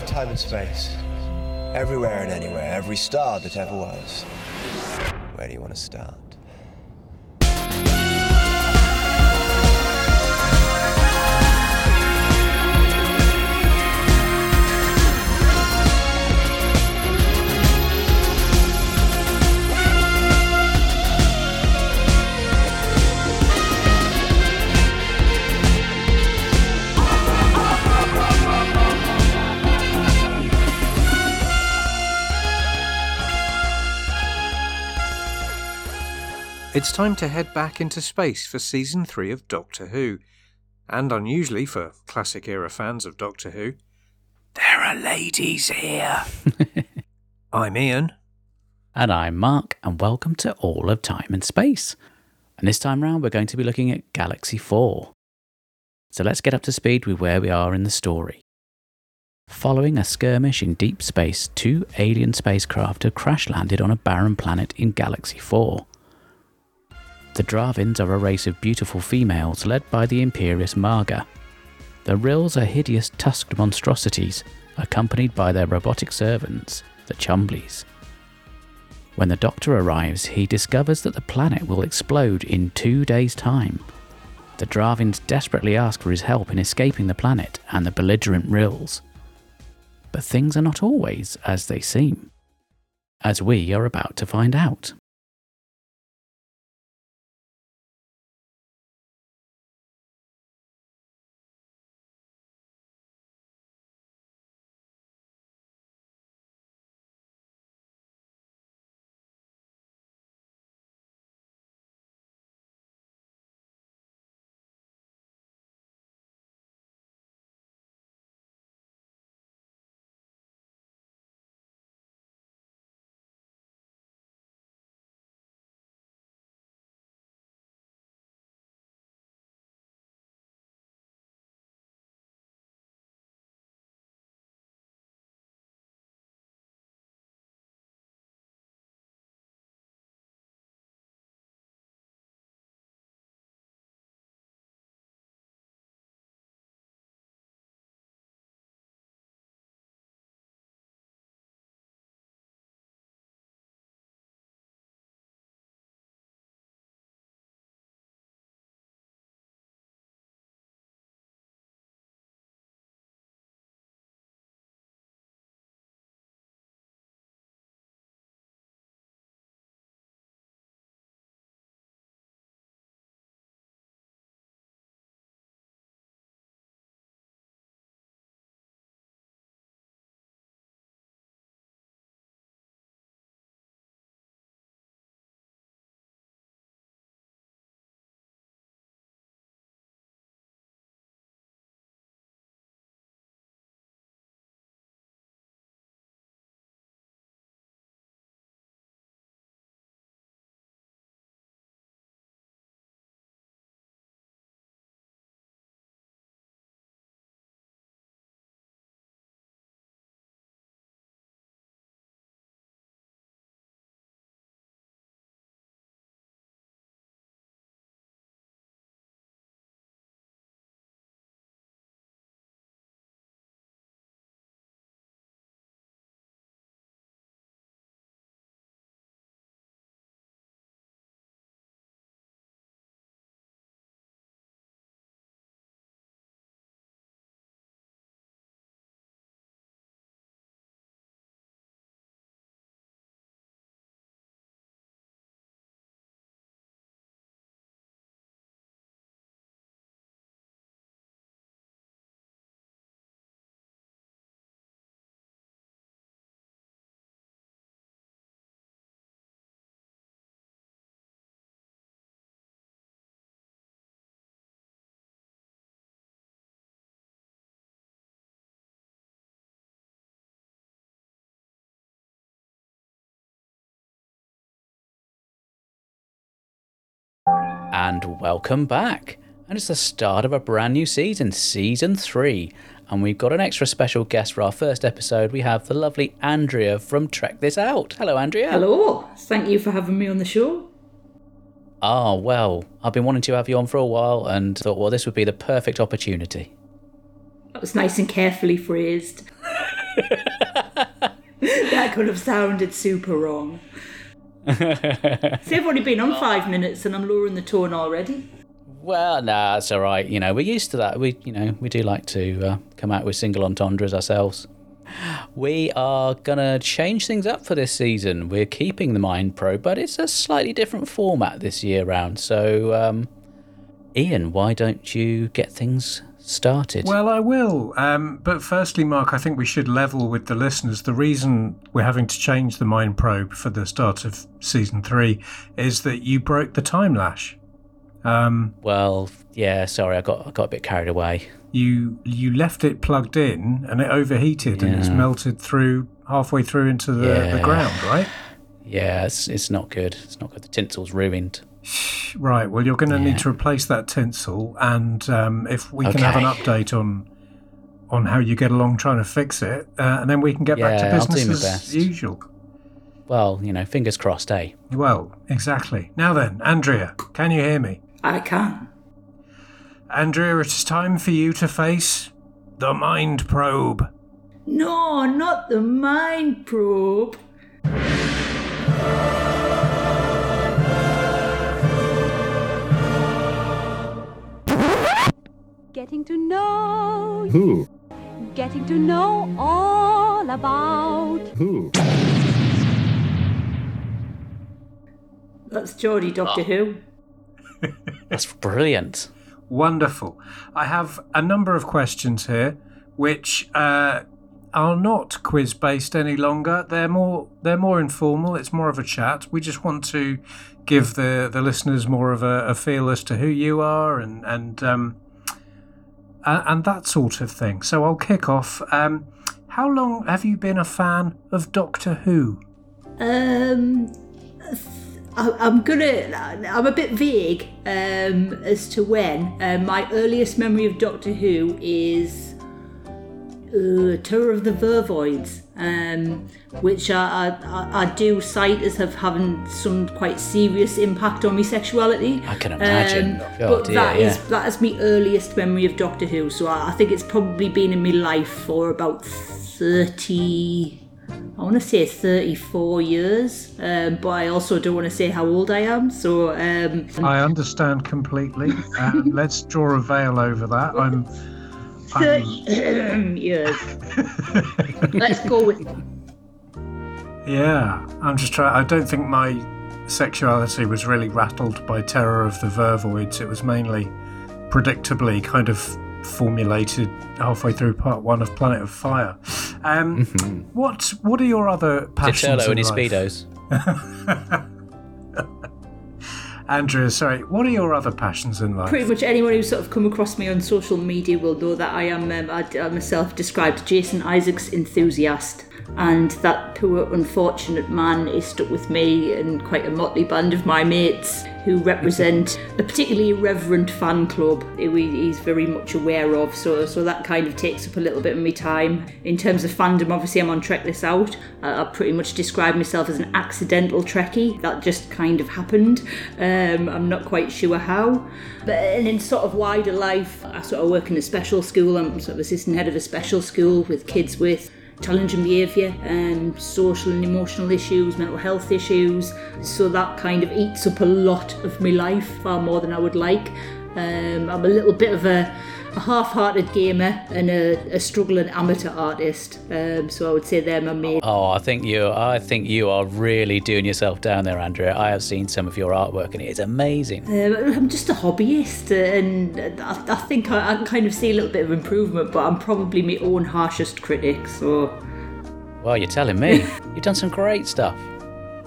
of time and space. Everywhere and anywhere, every star that ever was. Where do you want to start? It's time to head back into space for season 3 of Doctor Who. And unusually for classic era fans of Doctor Who, there are ladies here. I'm Ian. And I'm Mark, and welcome to All of Time and Space. And this time round, we're going to be looking at Galaxy 4. So let's get up to speed with where we are in the story. Following a skirmish in deep space, two alien spacecraft have crash landed on a barren planet in Galaxy 4. The Drahvins are a race of beautiful females led by the Imperious Maaga. The Rills are hideous tusked monstrosities, accompanied by their robotic servants, the Chumblies. When the Doctor arrives, he discovers that the planet will explode in two days' time. The Drahvins desperately ask for his help in escaping the planet and the belligerent Rills. But things are not always as they seem, as we are about to find out. And welcome back. And it's the start of a brand new season, season three. And we've got an extra special guest for our first episode. We have the lovely Andrea from Trek This Out. Hello, Andrea. Hello. Thank you for having me on the show. Ah, well, I've been wanting to have you on for a while and thought, well, this would be the perfect opportunity. That was nice and carefully phrased. that could have sounded super wrong. See, I've only been on five minutes and I'm lowering the tone already. Well, nah, it's all right. You know, we're used to that. We, you know, we do like to uh, come out with single entendres ourselves. We are gonna change things up for this season. We're keeping the Mind Probe, but it's a slightly different format this year round. So, um, Ian, why don't you get things started? Well, I will. Um, but firstly, Mark, I think we should level with the listeners. The reason we're having to change the Mind Probe for the start of season three is that you broke the time lash. Um, well, yeah. Sorry, I got I got a bit carried away. you you left it plugged in and it overheated and it's melted through halfway through into the, the ground, right? Yeah, it's it's not good. It's not good. The tinsel's ruined. Right. Well, you're going to Yeah. need to replace that tinsel, and um, if we can have an update on on how you get along trying to fix it, uh, and then we can get back to Yeah, I'll do business as best. usual. Well, you know, fingers crossed, eh? Well, exactly. Now then, Andrea, can you hear me? I can. Andrea, it's time for you to face the mind probe. No, not the mind probe. Getting to know Who? getting to know all about Who? That's Geordie Doctor Who. That's brilliant. Wonderful. I have a number of questions here, which uh, are not quiz based any longer. They're more they're more informal. It's more of a chat. We just want to give the, the listeners more of a, a feel as to who you are and and um, a- and that sort of thing. So I'll kick off. Um, how long have you been a fan of Doctor Who? Um, I, I'm gonna. I'm a bit vague um, as to when. Um, my earliest memory of Doctor Who is uh, Terror of the Vervoids, um, which I, I, I do cite as have having some quite serious impact on my sexuality. I can imagine. Um, Oh, but dear, that is yeah. that is my earliest memory of Doctor Who. So I, I think it's probably been in my life for about thirty. I want to say 34 years, um, but I also don't want to say how old I am. So um, I understand completely. Um, let's draw a veil over that. I'm. I'm 30 years. Let's go with Yeah, I'm just trying. I don't think my sexuality was really rattled by Terror of the Vervoids. It was mainly, predictably, kind of formulated halfway through part one of Planet of Fire. Um, What What are your other passions Chichello in and his life? speedos. Andrea, sorry. What are your other passions in life? pretty much anyone who's sort of come across me on social media will know that I am um, I, I myself described Jason Isaacs enthusiast and that poor unfortunate man is stuck with me and quite a motley band of my mates who represent a particularly irreverent fan club who he's very much aware of. So so that kind of takes up a little bit of my time. In terms of fandom obviously I'm on Trek This Out. I, I pretty much describe myself as an accidental Trekkie. That just kind of happened. Um, I'm not quite sure how. But and in sort of wider life I sort of work in a special school. I'm sort of assistant head of a special school with kids with challenging behaviour, and social and emotional issues, mental health issues. So that kind of eats up a lot of my life, far more than I would like. Um, I'm a little bit of a, a half-hearted gamer and a, a struggling amateur artist. Um, so I would say they're my main. Oh, I think you. I think you are really doing yourself down there, Andrea. I have seen some of your artwork, and it is amazing. Um, I'm just a hobbyist, and I, I think I, I can kind of see a little bit of improvement, but I'm probably my own harshest critic. So Well, you're telling me. You've done some great stuff.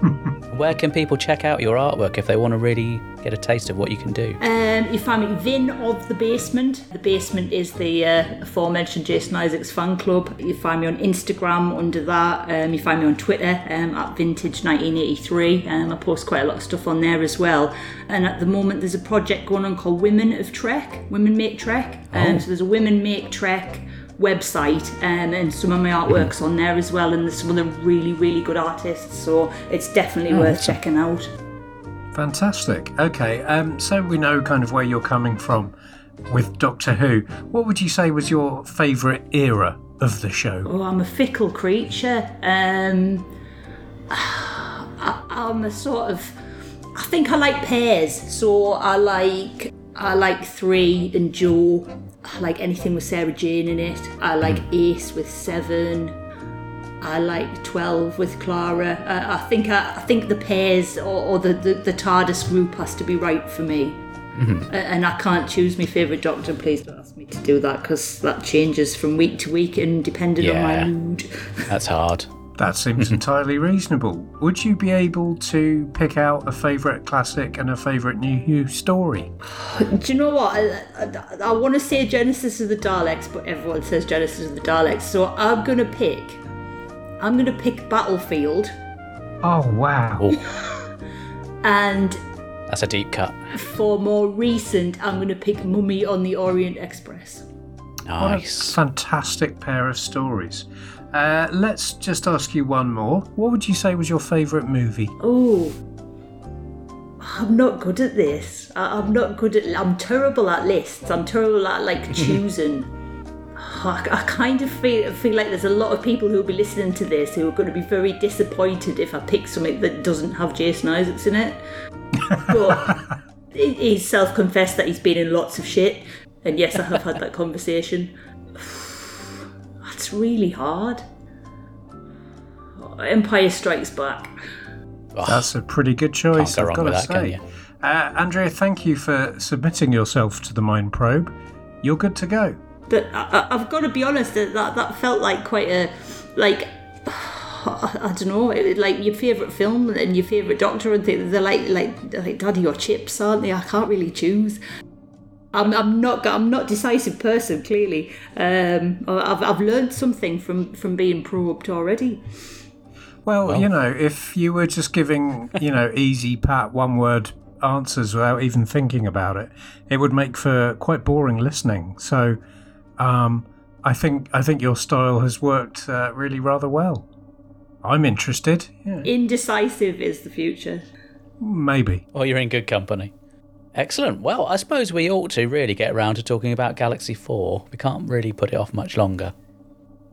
Where can people check out your artwork if they want to really get a taste of what you can do? Um, you find me Vin of the Basement. The Basement is the uh, aforementioned Jason Isaacs fan club. You find me on Instagram under that. Um, you find me on Twitter um, at Vintage1983. Um, I post quite a lot of stuff on there as well. And at the moment, there's a project going on called Women of Trek. Women Make Trek. Um, So there's a Women Make Trek website um, and some of my artwork's on there as well and there's some other really really good artists so it's definitely worth checking out Fantastic. Okay, um, so we know kind of where you're coming from with Doctor Who. What would you say was your favourite era of the show? Oh, I'm a fickle creature. Um, I, I'm a sort of. I think I like pairs. So I like I like three and Jo. I like anything with Sarah Jane in it. I like hmm. Ace with Seven. I like twelve with Clara. I, I think I, I think the pairs or, or the, the the TARDIS group has to be right for me. Hmm. A- And I can't choose my favourite Doctor. Please don't ask me to do that because that changes from week to week and depending on my Yeah. mood. That's hard. That seems entirely reasonable. Would you be able to pick out a favourite classic and a favourite New Who story? Do you know what? I, I, I want to say Genesis of the Daleks, but everyone says Genesis of the Daleks. So I'm gonna pick. I'm gonna pick Battlefield, Oh, wow. Oh, and that's a deep cut. for more recent, I'm gonna pick Mummy on the Orient Express. What a Nice. fantastic pair of stories. Uh, let's just ask you one more. What would you say was your favourite movie? Oh, I'm not good at this. I, I'm not good at. I'm terrible at lists. I'm terrible at like choosing. I, I kind of feel feel like there's a lot of people who will be listening to this who are going to be very disappointed if I pick something that doesn't have Jason Isaacs in it. But he- he's self-confessed that he's been in lots of shit, and yes, I have had that conversation. That's really hard. Empire Strikes Back. That's a pretty good choice, Can't go I've got with to that, can say. you? Uh, Andrea, thank you for submitting yourself to the Mind Probe. You're good to go. But I, I- I've got to be honest, that that, that felt like quite a like I, I don't know, it, like your favourite film and your favourite Doctor and things. They're like like they're like daddy or chips, aren't they? I can't really choose. I'm, I'm not I'm not decisive person clearly. Um, I've I've learned something from from being probed already. Well, you know, if you were just giving, you know, easy, pat, one word answers without even thinking about it, it would make for quite boring listening. So, um, I think I think your style has worked uh, really rather well. I'm interested. Yeah, Indecisive is the future. maybe. Well, you're in good company. Excellent. Well, I suppose we ought to really get around to talking about Galaxy 4. We can't really put it off much longer.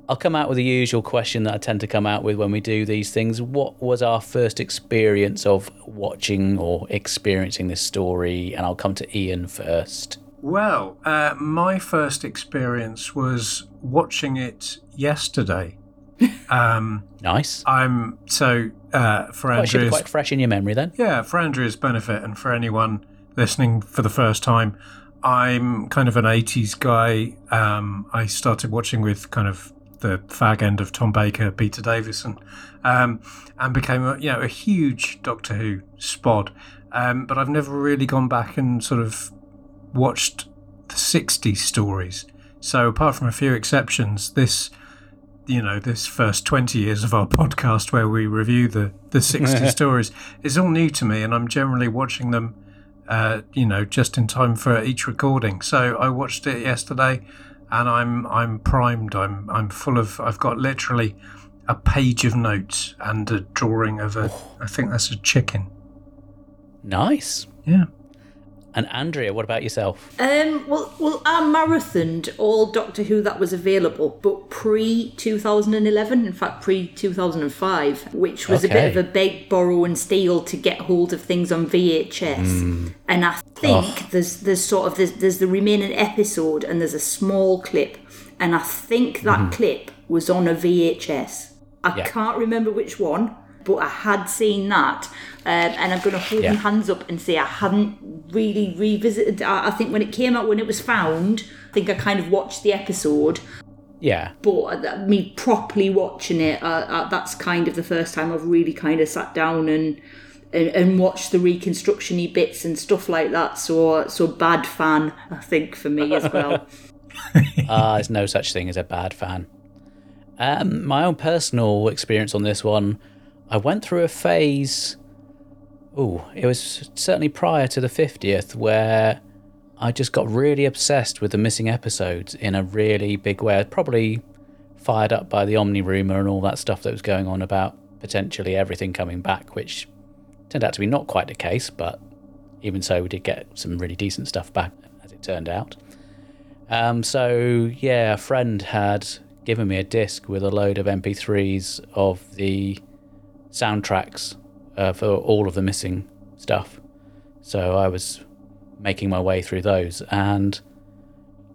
I'll come out with the usual question that I tend to come out with when we do these things. What was our first experience of watching or experiencing this story? And I'll come to Ian first. Well, uh, my first experience was watching it yesterday. Um, Nice. I'm so uh, for Well, it should be quite fresh in your memory then. Yeah, for Andrea's benefit and for anyone listening for the first time, I'm kind of an 80s guy. Um, I started watching with kind of the fag end of Tom Baker, Peter Davison, um, and became a, you know a huge Doctor Who spod. Um, but I've never really gone back and sort of watched the 60s stories. So apart from a few exceptions, this you know this first 20 years of our podcast where we review the the 60 stories is all new to me and i'm generally watching them uh, you know just in time for each recording. So i watched it yesterday and i'm i'm primed. I'm i'm full of i've got literally a page of notes and a drawing of a i think that's a chicken. Nice. yeah And Andrea, what about yourself? Um, well, well, I marathoned all Doctor Who that was available, but pre 2011, in fact, pre 2005, which was a bit of a beg, borrow, and steal to get hold of things on VHS. And I think there's there's sort of there's, there's the remaining episode, and there's a small clip, and I think that clip was on a VHS. I Yeah. can't remember which one. But I had seen that, um, and I'm going to hold Yeah. my hands up and say I hadn't really revisited. I, I think when it came out, when it was found, I think I kind of watched the episode, Yeah. but uh, me properly watching it, uh, uh, that's kind of the first time I've really kind of sat down and and, and watched the reconstruction-y bits and stuff like that. So, so bad fan, I think, for me as well. Ah, there's no such thing as a bad fan. Um, my own personal experience on this one, I went through a phase. Oh, it was certainly prior to the 50th where I just got really obsessed with the missing episodes in a really big way. Probably fired up by the Omni rumor and all that stuff that was going on about potentially everything coming back, which turned out to be not quite the case, but even so, we did get some really decent stuff back, as it turned out. Um, so yeah, a friend had given me a disc with a load of MP3s of the soundtracks uh, for all of the missing stuff. So I was making my way through those, and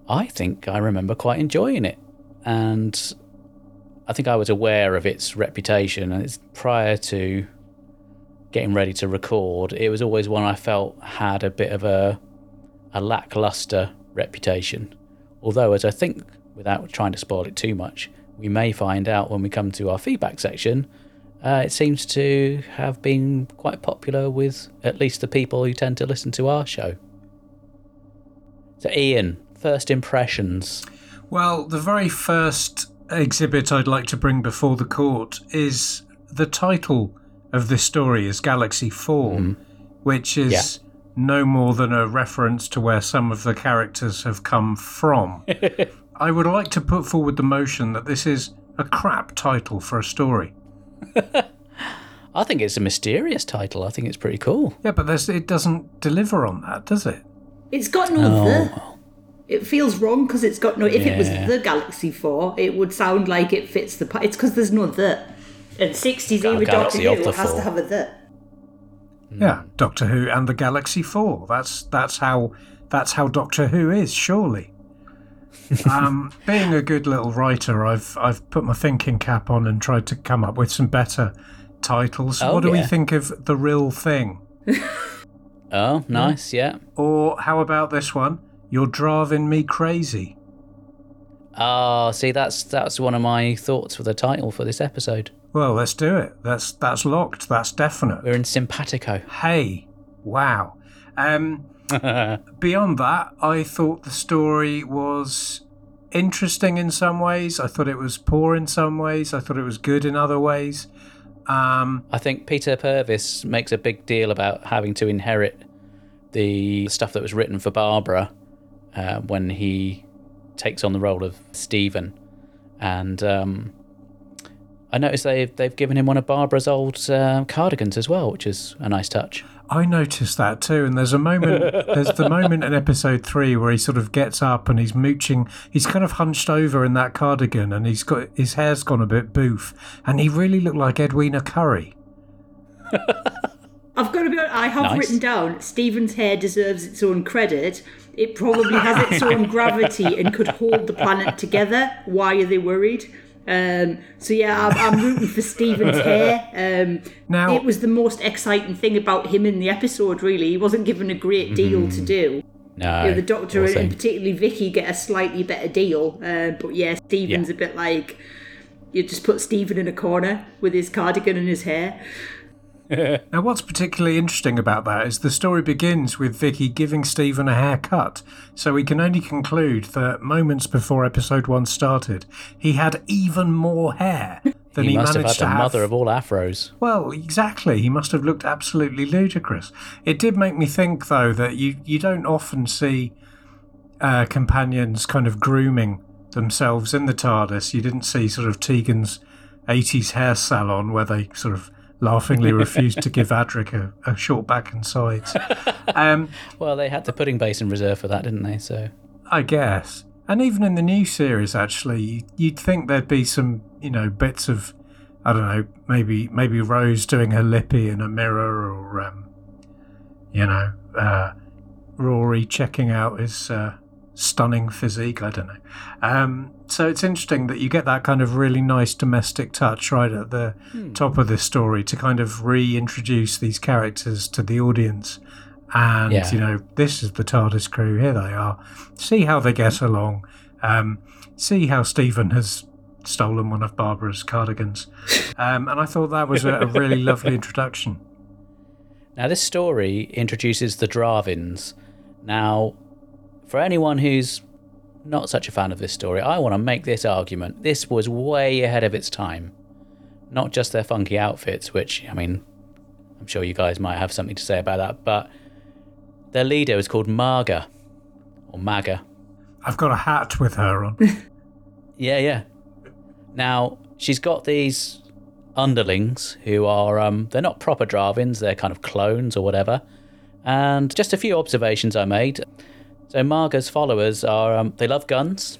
I think I remember quite enjoying it. And I think I was aware of its reputation, and it's prior to getting ready to record. It was always one I felt had a bit of a a lackluster reputation. Although, as I think, without trying to spoil it too much, we may find out when we come to our feedback section. Uh, it seems to have been quite popular with at least the people who tend to listen to our show. So, Ian, first impressions. Well, the very first exhibit I'd like to bring before the court is the title of this story is Galaxy 4, which is Yeah. no more than a reference to where some of the characters have come from. I would like to put forward the motion that this is a crap title for a story. I think it's a mysterious title. I think it's pretty cool. Yeah, but there's, it doesn't deliver on that, does it? It's got no Oh, the. It feels wrong because it's got no. If it was the Galaxy Four, it would sound like it fits the. pa- It's because there's no the. And sixties Gal- era Doctor Galaxy of Who the has Four. to have a the. Hmm. Yeah, Doctor Who and the Galaxy Four. That's that's how that's how Doctor Who is, surely. Um, being a good little writer, I've I've put my thinking cap on and tried to come up with some better titles. Oh, what do we think of the real thing? Oh, nice, yeah. Or how about this one? You're driving me crazy. Oh, see, that's that's one of my thoughts for the title for this episode. Well, let's do it. That's that's locked. That's definite. We're in simpatico. Hey, wow. Um, beyond that, I thought the story was interesting in some ways. I thought it was poor in some ways. I thought it was good in other ways. Um, I think Peter Purves makes a big deal about having to inherit the stuff that was written for Barbara uh, when he takes on the role of Steven. And um, I noticed they've, they've given him one of Barbara's old uh, cardigans as well, which is a nice touch. I noticed that too. And there's a moment, there's the moment in episode three where he sort of gets up and he's mooching. He's kind of hunched over in that cardigan and he's got his hair's gone a bit boof. And he really looked like Edwina Currie. I've got to be honest, I have Nice. written down Steven's hair deserves its own credit. It probably has its own gravity and could hold the planet together. Why are they worried? Um, so yeah, I'm, I'm rooting for Steven's hair. Um, Now- it was the most exciting thing about him in the episode. Really, he wasn't given a great deal to do. No, You know, the Doctor poor and particularly Vicky get a slightly better deal. Uh, but yeah, Steven's Yeah. a bit like you just put Steven in a corner with his cardigan and his hair. Now, what's particularly interesting about that is the story begins with Vicky giving Steven a haircut, so we can only conclude that moments before episode one started, he had even more hair than he, he, must have managed had to the have. mother of all afros. Well, exactly. He must have looked absolutely ludicrous. It did make me think, though, that you, you don't often see uh, companions kind of grooming themselves in the TARDIS. You didn't see sort of Tegan's 80s hair salon where they sort of laughingly refused to give Adric a, a short back and sides. Um, Well, they had the pudding basin reserve for that, didn't they? So I guess. And even in the new series, actually, you- you'd think there'd be some, you know, bits of, I don't know, maybe maybe Rose doing her lippy in a mirror, or um, you know, uh, Rory checking out his uh, stunning physique. I don't know. Um, so it's interesting that you get that kind of really nice domestic touch right at the top of this story to kind of reintroduce these characters to the audience. And Yeah. you know, this is the TARDIS crew. Here they are. See how they get along. Um, see how Steven has stolen one of Barbara's cardigans. Um, and I thought that was a, a really lovely introduction. Now, this story introduces the Drahvins. Now, for anyone who's not such a fan of this story, I want to make this argument. This was way ahead of its time. Not just their funky outfits, which, I mean, I'm sure you guys might have something to say about that, but their leader is called Marga, or Maga. I've got a hat with her on. Yeah, yeah. Now she's got these underlings who are um they're not proper Drahvins, they're kind of clones or whatever. And just a few observations I made. So Maaga's followers are um they love guns,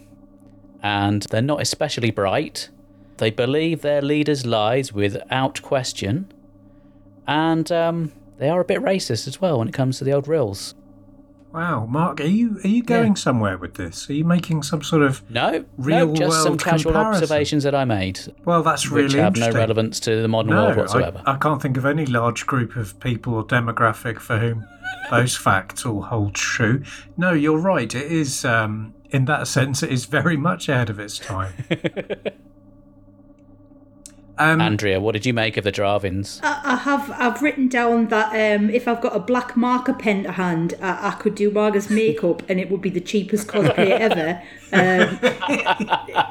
and they're not especially bright. They believe their leaders' lies without question, and um, they are a bit racist as well when it comes to the old Rills. Wow, Mark, are you are you going Yeah. somewhere with this? Are you making some sort of No, Real no, just some casual comparison. observations that I made, well? That's really which have no relevance to the modern No, world whatsoever. I, I can't think of any large group of people or demographic for whom those facts all hold true. No, you're right. It is, um, in that sense, it is very much ahead of its time. um, Andrea, what did you make of the Drahvins? I, I have I've written down that um, if I've got a black marker pen to hand, I, I could do Maaga's makeup and it would be the cheapest cosplay ever. Um,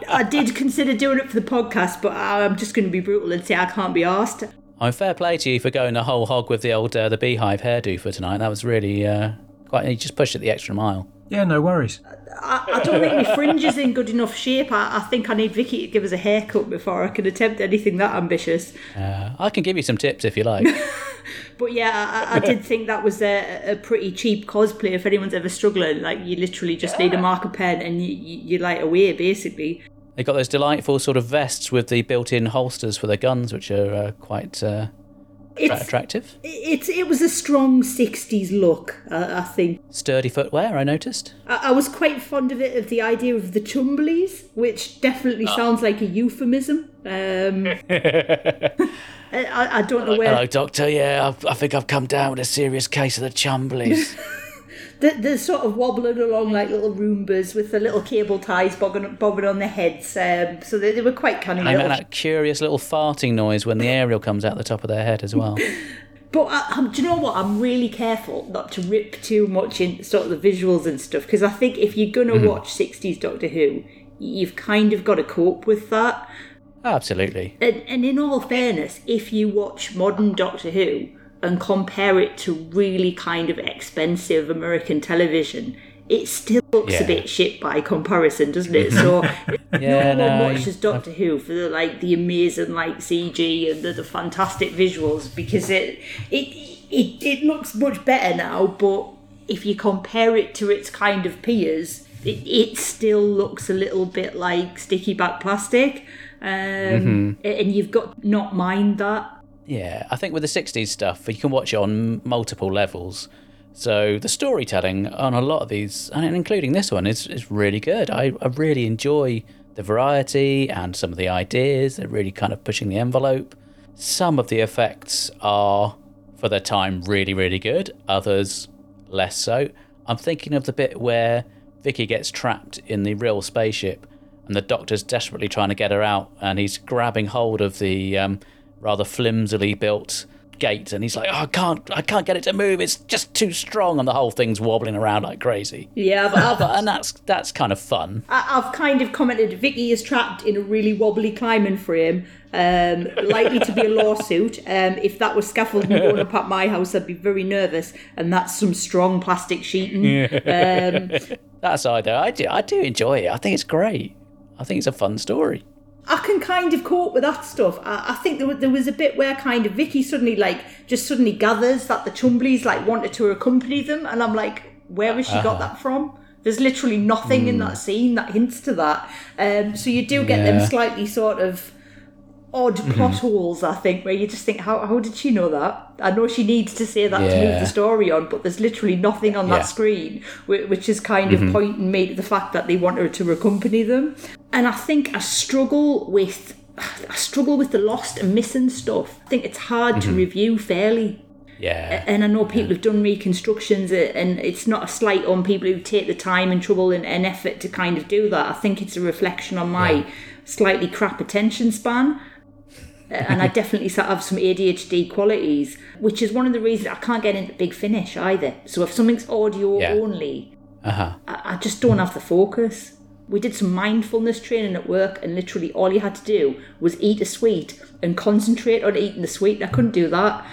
I did consider doing it for the podcast, but I'm just going to be brutal and say I can't be asked. I'm fair play to you for going the whole hog with the old uh, the beehive hairdo for tonight. That was really uh, quite. You just pushed it the extra mile. yeah, no worries. I, I don't think my fringe is in good enough shape. I, I think I need Vicky to give us a haircut before I can attempt anything that ambitious. Uh, I can give you some tips if you like. But yeah, I, I did think that was a, a pretty cheap cosplay. If anyone's ever struggling, like you literally just need a marker pen and you, you, you light away basically. They've got those delightful sort of vests with the built-in holsters for their guns, which are uh, quite uh, It's attractive. it's it was a strong '60s look. I, I think Sturdy footwear, I noticed. I, I was quite fond of it of the idea of the chumblies, which definitely sounds like a euphemism. Um, I, I I don't know where Hello, Doctor. Yeah, I've, I think I've come down with a serious case of the chumblies. they're, they're sort of wobbling along like little Roombas with the little cable ties bobbing, bobbing on their heads. Um, so they, they were quite cunning. and they make that curious little farting noise when the aerial comes out the top of their head as well. But I, do you know what? I'm really careful not to rip too much in sort of the visuals and stuff because I think if you're gonna Mm-hmm. watch 60s Doctor Who, you've kind of got to cope with that. Absolutely. And, and in all fairness, if you watch modern Doctor Who and compare it to really kind of expensive American television, it still looks Yeah. a bit shit by comparison, doesn't it? So Yeah, no one no, watches Doctor Who for the like the amazing like CG and the, the fantastic visuals because it it it it looks much better now. But if you compare it to its kind of peers, it, it still looks a little bit like sticky back plastic. Um, And you've got not mind that. Yeah, I think with the 60s stuff, you can watch it on multiple levels. So the storytelling on a lot of these, and including this one, is, is really good. I, I really enjoy the variety and some of the ideas. They're really kind of pushing the envelope. Some of the effects are, for their time, really, really good. Others, less so. I'm thinking of the bit where Vicky gets trapped in the Rill spaceship and the doctor's desperately trying to get her out and he's grabbing hold of the um, rather flimsily built gate and he's like oh, I can't I can't get it to move. It's just too strong and the whole thing's wobbling around like crazy. Yeah, but I've, and that's that's kind of fun. I- I've kind of commented Vicky is trapped in a really wobbly climbing frame, um, likely to be a lawsuit. Um, if that was scaffolding going up at my house, I'd be very nervous, and that's some strong plastic sheeting. Um, that's either. I do I do enjoy it. I think it's great. I think it's a fun story I can kind of cope with that stuff. I, I think there was, there was a bit where kind of Vicky suddenly like just suddenly gathers that the Chumblies like wanted to accompany them, and I'm like, where has she got that uh-huh. from? There's literally nothing in that hmm. scene that hints to that. Um, so you do get them slightly sort of odd mm-hmm. plot holes, I think, where you just think, how, how did she know that? I know she needs to say that to move the story on, but there's literally nothing on Yeah. that screen, whi- which is kind of mm-hmm. pointing me to the fact that they want her to accompany them. And I think I struggle with. I struggle with the lost and missing stuff. I think it's hard to review fairly yeah and I know people who've done reconstructions, uh, and it's not a slight on people who take the time and trouble and, and effort to kind of do that. I think it's a reflection on my slightly crap attention span. Uh, and I definitely have some ADHD qualities, which is one of the reasons I can't get into Big Finish either. So if something's audio Yeah. only, uh-huh I, I just don't have the focus. We did some mindfulness training at work, and literally all you had to do was eat a sweet and concentrate on eating the sweet. I couldn't do that.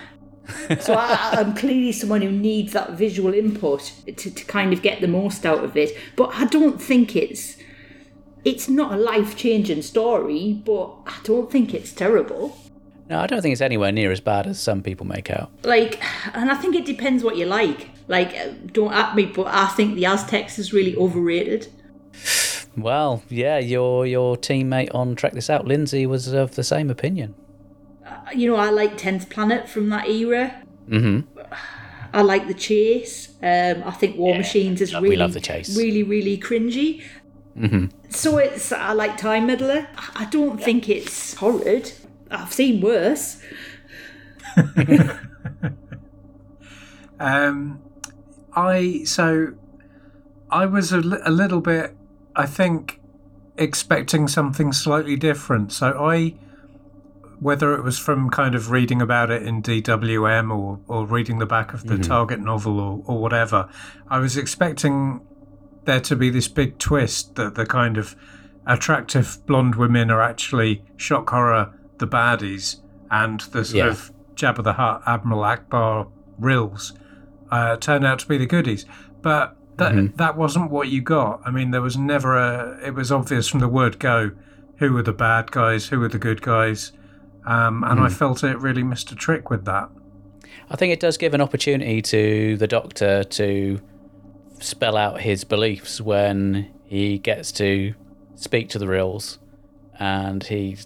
so I, I'm clearly someone who needs that visual input to, to kind of get the most out of it. But I don't think it's it's not a life changing story, but I don't think it's terrible. no I don't think it's anywhere near as bad as some people make out Like, and I think it depends what you like. Like, don't at me, but I think the Aztecs is really overrated. Well, yeah, your your teammate on Trek This Out, Lindsay, was of the same opinion. You know, I like 10th Planet from that era. hmm I like the chase. Um, I think War Machines is we really, love the chase. really, really cringy. hmm So it's I like Time Meddler. I don't think it's horrid. I've seen worse. Um, I so I was a, li- a little bit, I think, expecting something slightly different. So I, whether it was from kind of reading about it in DWM or or reading the back of the Target novel or or whatever, I was expecting there to be this big twist that the kind of attractive blonde women are actually shock horror the baddies and the sort Yeah. of Jabba the Hutt Admiral Ackbar Rills uh, turned out to be the goodies. But that that wasn't what you got. I mean, there was never a. It was obvious from the word go who were the bad guys, who were the good guys, um, and I felt it really missed a trick with that. I think it does give an opportunity to the Doctor to spell out his beliefs when he gets to speak to the Rills, and he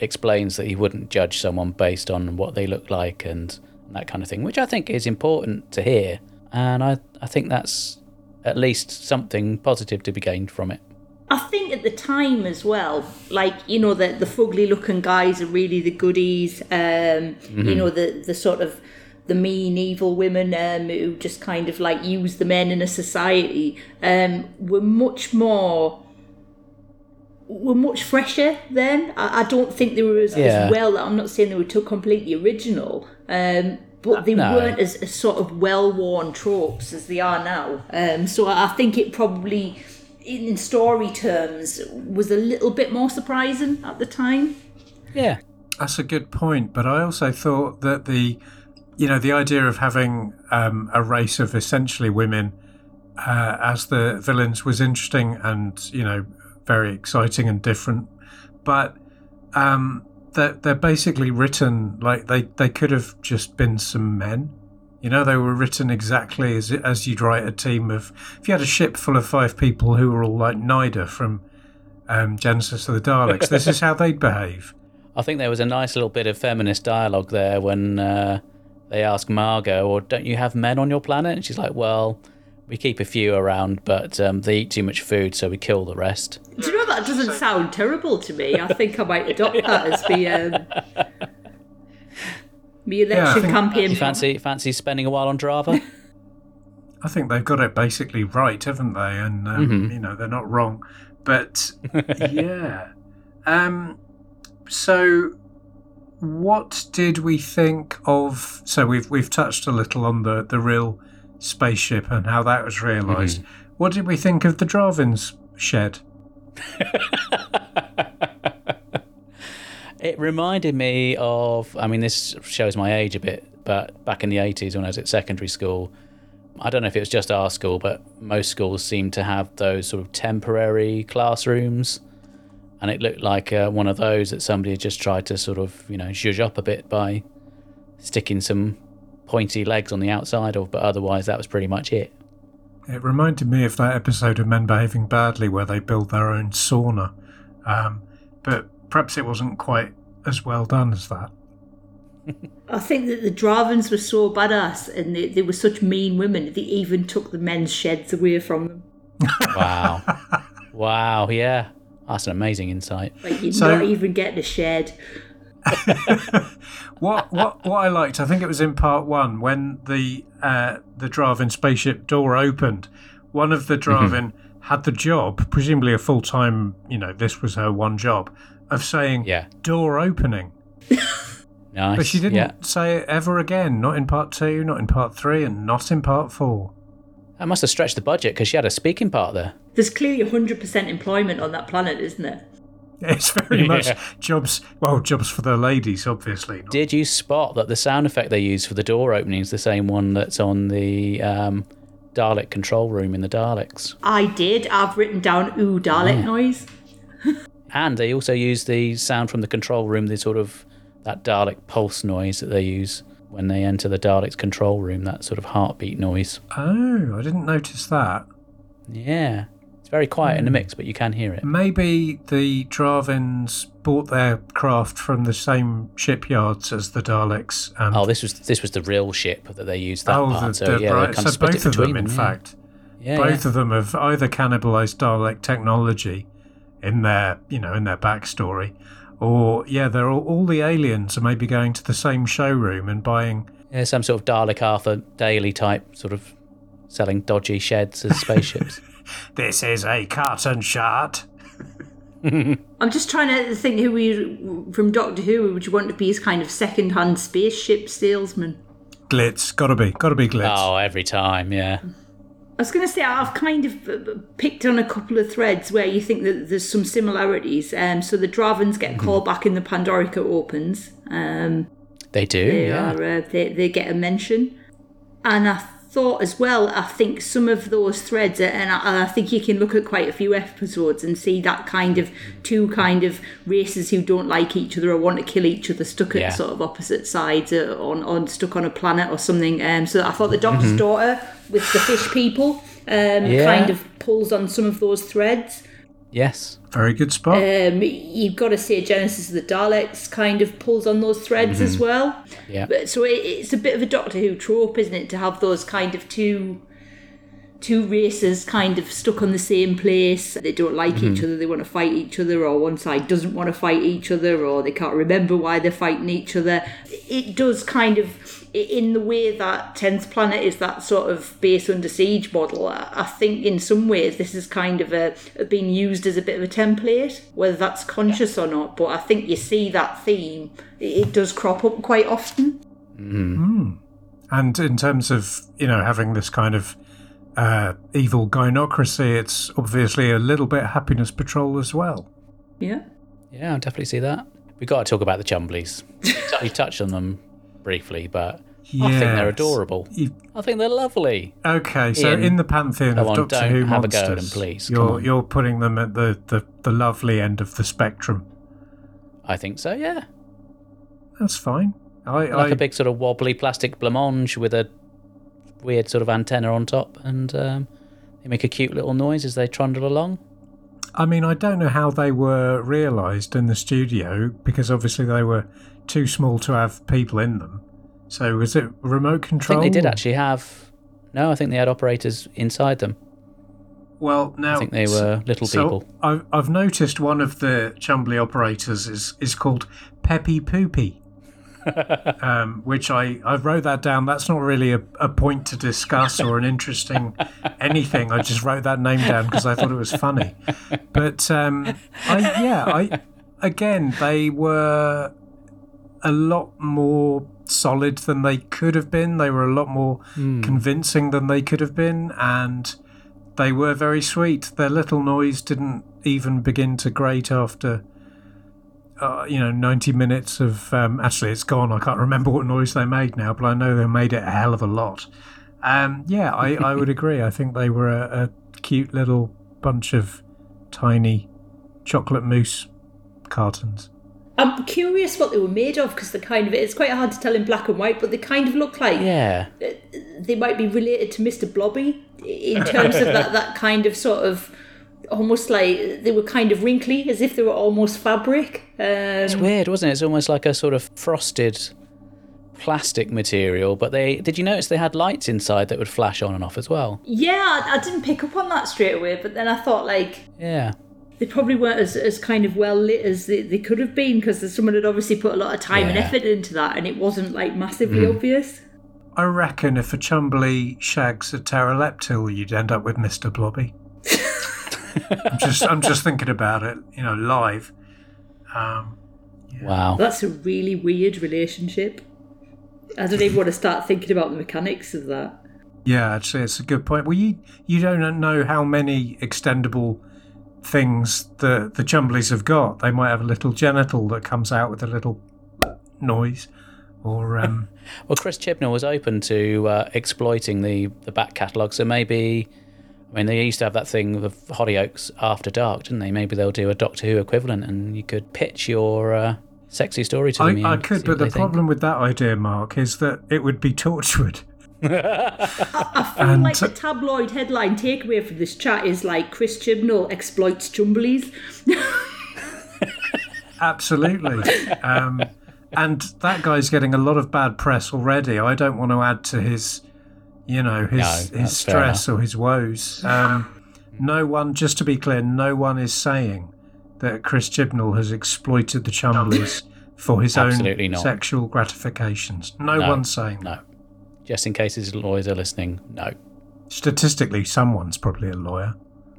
explains that he wouldn't judge someone based on what they look like and that kind of thing, which I think is important to hear. And I, I think that's at least something positive to be gained from it. I think at the time as well, like you know, the the fugly looking guys are really the goodies. Um, You know, the the sort of the mean evil women um, who just kind of like use the men in a society um, were much more were much fresher then. I, I don't think they were as, Yeah. as well. I'm not saying they were too completely original, um, but they No. weren't as, as sort of well worn tropes as they are now. Um, so I think it probably, in, in story terms, was a little bit more surprising at the time. Yeah. That's a good point, but I also thought that the, you know, the idea of having um, a race of essentially women uh, as the villains was interesting and you know very exciting and different, but um, they're they're basically written like they they could have just been some men. You know, they were written exactly as as you'd write a team of. If you had a ship full of five people who were all like Nyder from um, Genesis of the Daleks, this is how they'd behave. I think there was a nice little bit of feminist dialogue there when uh, they ask Margot, or don't you have men on your planet? And she's like, well, we keep a few around, but um, they eat too much food, so we kill the rest. Do you know that doesn't sound terrible to me? I think I might adopt that as the um, the election think- campaign. You fancy fancy spending a while on Drahva? I think they've got it basically right, haven't they? And um, you know they're not wrong. But yeah, um, so what did we think of? So we've we've touched a little on the the Rill spaceship and how that was realized What did we think of the Drahvin's shed? It reminded me of, I mean, this shows my age a bit, but back in the 80s when I was at secondary school, I don't know if it was just our school, but most schools seemed to have those sort of temporary classrooms. And it looked like uh, one of those that somebody had just tried to sort of, you know, zhuzh up a bit by sticking some pointy legs on the outside of, but otherwise that was pretty much it. It reminded me of that episode of Men Behaving Badly where they build their own sauna. Um, but perhaps it wasn't quite as well done as that. I think that the Drahvins were so badass and they, they were such mean women, they even took the men's sheds away from them. Wow. wow, yeah. That's an amazing insight. Like, you're So- not even getting a shed. What what what I liked, I think it was in part one when the uh, the Drahvin spaceship door opened. One of the Drahvin had the job, presumably a full time. You know, this was her one job of saying Yeah. door opening, Nice. but she didn't Yeah. say it ever again. Not in part two, not in part three, and not in part four. That must have stretched the budget because she had a speaking part there. There's clearly 100% employment on that planet, isn't there? It's very much Yeah. jobs. Well, jobs for the ladies, obviously. not- Did you spot that the sound effect they use for the door opening is the same one that's on the um, Dalek control room in the Daleks? I did. I've written down ooh Dalek noise. And they also use the sound from the control room, the sort of that Dalek pulse noise that they use when they enter the Dalek's control room, that sort of heartbeat noise. Oh, I didn't notice that. Yeah. Very quiet in the hmm. mix, but you can hear it. Maybe the Drahvins bought their craft from the same shipyards as the Daleks. And Oh, this was this was the real ship that they used that oh, part. the, so the- yeah, right, so both of them, between in yeah. fact. Yeah, both of them have either cannibalized Dalek technology in their, you know, in their backstory, or yeah, they're all, all the aliens are maybe going to the same showroom and buying. Yeah, some sort of Dalek Arthur Daley type sort of selling dodgy sheds as spaceships. This is a carton shot. I'm just trying to think who we from Doctor Who would you want to be his kind of second-hand spaceship salesman. Glitz, gotta be, gotta be Glitz. oh, every time, yeah. I was going to say I've kind of uh, picked on a couple of threads where you think that there's some similarities. Um, so the Drahvins get called back in the Pandorica opens. Um, They do, they yeah. are uh, they, they get a mention and i thought as well i think some of those threads are- and I, I think you can look at quite a few episodes and see that kind of two kind of races who don't like each other or want to kill each other stuck at Yeah. sort of opposite sides uh, on, on stuck on a planet or something um, so i thought the doctor's Mm-hmm. daughter with the fish people um, Yeah. kind of pulls on some of those threads Yes. Very good spot. um, you've got to say Genesis of the Daleks kind of pulls on those threads as well. Yeah. But, so it, it's a bit of a Doctor Who trope, isn't it, to have those kind of two two races kind of stuck on the same place. They don't like each mm-hmm. other, they want to fight each other, or one side doesn't want to fight each other, or they can't remember why they're fighting each other. It does kind of, in the way that 10th Planet is that sort of base under siege model, I I think in some ways this is kind of a, being used as a bit of a template, whether that's conscious or not. But I think you see that theme, it, it does crop up quite often. Mm-hmm. Hmm. And in terms of, you know, having this kind of uh, evil gynocracy, it's obviously a little bit happiness patrol as well. Yeah. Yeah, I definitely see that. We've got to talk about the Chumblies. you touched on them briefly, but I think they're adorable. You- I think they're lovely. okay, so Ian, in the pantheon of on, Doctor don't Who have a go at monsters, them, please. You're on. you're putting them at the, the, the lovely end of the spectrum. I think so, yeah. That's fine. I, Like I a big sort of wobbly plastic blancmange with a weird sort of antenna on top, and um, they make a cute little noise as they trundle along. I mean, I don't know how they were realised in the studio because obviously they were too small to have people in them. So was it remote control? I think they did actually have. No, I think they had operators inside them. Well, now I think they were little so people. I've I've noticed one of the Chumbly operators is is called Pepi Poupée. Um, which I, I wrote that down. That's not really a, a point to discuss or an interesting anything. I just wrote that name down because I thought it was funny. But um, I, yeah, I again they were a lot more solid than they could have been. They were a lot more convincing than they could have been, and they were very sweet. Their little noise didn't even begin to grate after, uh, you know, 90 minutes of. Um, actually, it's gone. I can't remember what noise they made now, but I know they made it a hell of a lot. Um, yeah, I, I would agree. I think they were a, a cute little bunch of tiny chocolate mousse cartons. I'm curious what they were made of because they kind of it's quite hard to tell in black and white, but they kind of look like Yeah, they might be related to Mr. Blobby in terms of that, that kind of sort of almost like they were kind of wrinkly, as if they were almost fabric. it's Um, weird, wasn't it? It's almost like a sort of frosted plastic material. But they did you notice they had lights inside that would flash on and off as well? yeah, I, I didn't pick up on that straight away, but then I thought like Yeah, they probably weren't as, as kind of well lit as they, they could have been because someone had obviously put a lot of time and effort into that, and it wasn't like massively obvious. I reckon if a Chumbly shags a pteroleptil, you'd end up with Mr. Blobby. I'm just, I'm just thinking about it, you know, live. Um, wow. That's a really weird relationship. I don't even want to start thinking about the mechanics of that. yeah, actually, it's a good point. Well, you, you don't know how many extendable things the the Chumblies have got. They might have a little genital that comes out with a little noise, or um, Well, Chris Chibnall was open to uh, exploiting the the back catalogue, so maybe. I mean, they used to have that thing with Hollyoaks After Dark, didn't they? Maybe they'll do a Doctor Who equivalent, and you could pitch your uh, sexy story to I, them. I Ian, could. But the they think. problem with that idea, Mark, is that it would be tortured. I feel And- like the tabloid headline takeaway from this chat is like Chris Chibnall exploits Chumblies. Absolutely. Um, and that guy's getting a lot of bad press already. I don't want to add to his, you know, his No, his stress or his woes. Um, no one, just to be clear, no one is saying that Chris Chibnall has exploited the Chumblies for his Absolutely own not. sexual gratifications. No, No, one's saying. No. Just in case his lawyers are listening, no. Statistically, someone's probably a lawyer.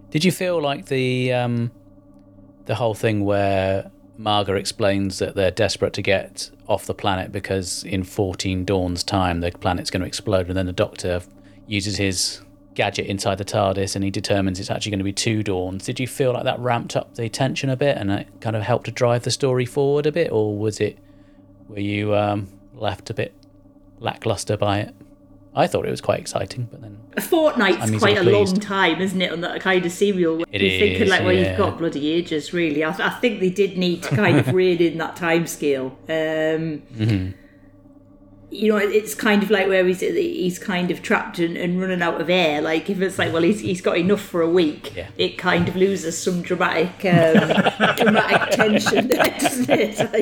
Did you feel like the um, the whole thing where Maaga explains that they're desperate to get off the planet because in 14 Dawn's time the planet's going to explode, and then the Doctor uses his gadget inside the TARDIS and he determines it's actually going to be two Dawns. Did you feel like that ramped up the tension a bit and it kind of helped to drive the story forward a bit, or was it were you um, left a bit lackluster by it? I thought it was quite exciting, but then A fortnight's I'm quite a easily long time, isn't it, on that kind of serial? It You're thinking like, well, yeah. you've got bloody ages, really. I, I think they did need to kind of rein in that time scale. Um, Mm-hmm. You know, it's kind of like where he's he's kind of trapped and, and running out of air. Like if it's like, well, he's, he's got enough for a week, Yeah. it kind of loses some dramatic um, dramatic tension, doesn't it?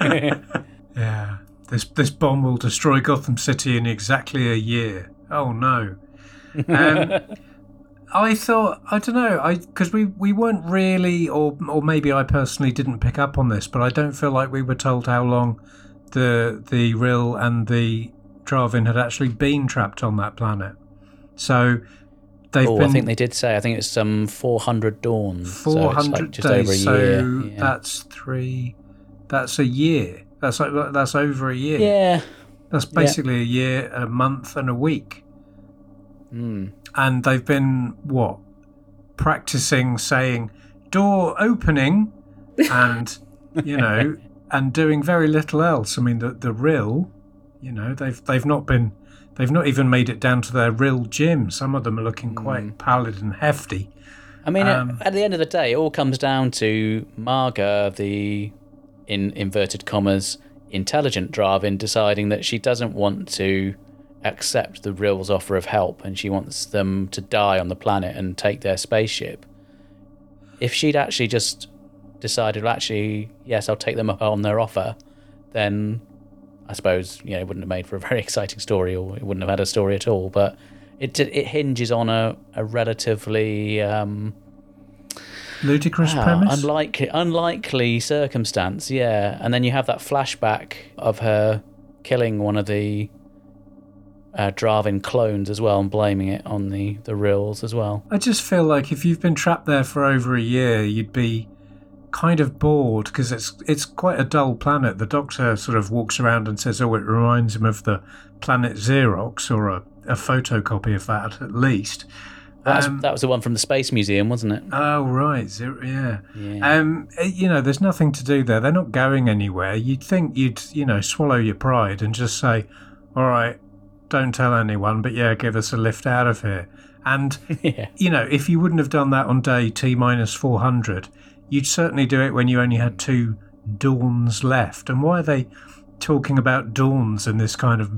Like, Yeah. This this bomb will destroy Gotham City in exactly a year. Oh no. Um, I thought I don't know I because we we weren't really or or maybe I personally didn't pick up on this, but I don't feel like we were told how long the the Rill and the Drahvin had actually been trapped on that planet. So they've oh, been I think they did say. I think it's some 400 dawns. so four it's hundred like days. over a so year. That's three. That's a year. That's like that's over a year. yeah. That's basically a year, a month, and a week. Hmm. And they've been, what, practicing saying door opening and, you know, and doing very little else. I mean, the, the rill, you know, they've, they've not been, they've not even made it down to their rill gym. Some of them are looking quite pallid and hefty. I mean, Um, at the end of the day, it all comes down to Maaga, the in inverted commas intelligent Drahvin, deciding that she doesn't want to accept the Rill's offer of help, and she wants them to die on the planet and take their spaceship. If she'd actually just decided, well, actually, yes, I'll take them up on their offer, then I suppose you know it wouldn't have made for a very exciting story, or it wouldn't have had a story at all. But it it hinges on a a relatively um, Ludicrous Ah, premise. unlikely, unlikely circumstance, yeah. And then you have that flashback of her killing one of the uh, Drahvin clones as well and blaming it on the, the Rills as well. I just feel like if you've been trapped there for over a year, you'd be kind of bored because it's it's quite a dull planet. The Doctor sort of walks around and says, "Oh, it reminds him of the planet Xerox or a, a photocopy of that at least." Um, that was the one from the Space Museum, wasn't it? Oh right, Zero, yeah. Yeah. Um, eh, you know, there's nothing to do there. They're not going anywhere. You'd think you'd, you know, swallow your pride and just say, "All right, don't tell anyone, but yeah, give us a lift out of here." And yeah. you know, if you wouldn't have done that on day T minus 400, you'd certainly do it when you only had two dawns left. And why are they talking about dawns in this kind of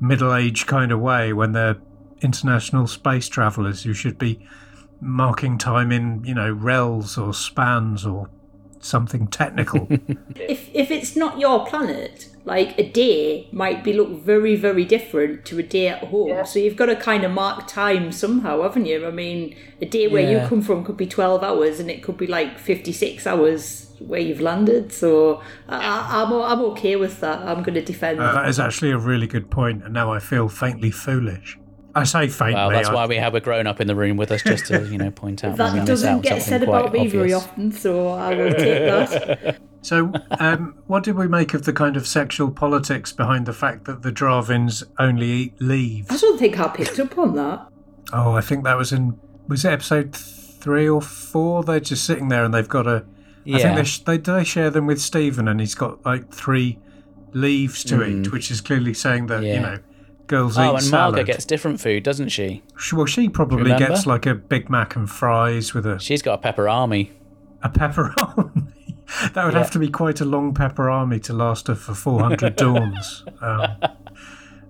middle age kind of way when they're international space travelers who should be marking time in, you know, rels or spans or something technical? if if it's not your planet, like a day might be look very very different to a day at home. So you've got to kind of mark time somehow, haven't you? I mean, a day where Yeah. you come from could be twelve hours, and it could be like fifty six hours where you've landed. So I, I- I'm o- I'm okay with that. I'm going to defend Uh, that. that is actually a really good point, and now I feel faintly foolish. I say faintly. Well, that's I- why we have a grown up in the room with us just to, you know, point out when we that doesn't get said about me very often, so I will take that. So, um, what did we make of the kind of sexual politics behind the fact that the Drahvins only eat leaves? I leaves? don't think I picked up on that. Oh, I think that was in was it episode three or four? They're just sitting there and they've got a. I Yeah. think they, sh- they do they share them with Steven and he's got like three leaves to eat, which is clearly saying that you Mm. Know girls Oh, eat and salad. Maaga gets different food, doesn't she? Sh- well, she probably remember? gets like a Big Mac and fries with a She's got a pepper army. a pepperoni. that would Yeah. have to be quite a long pepperoni to last her for 400 dawns. Um,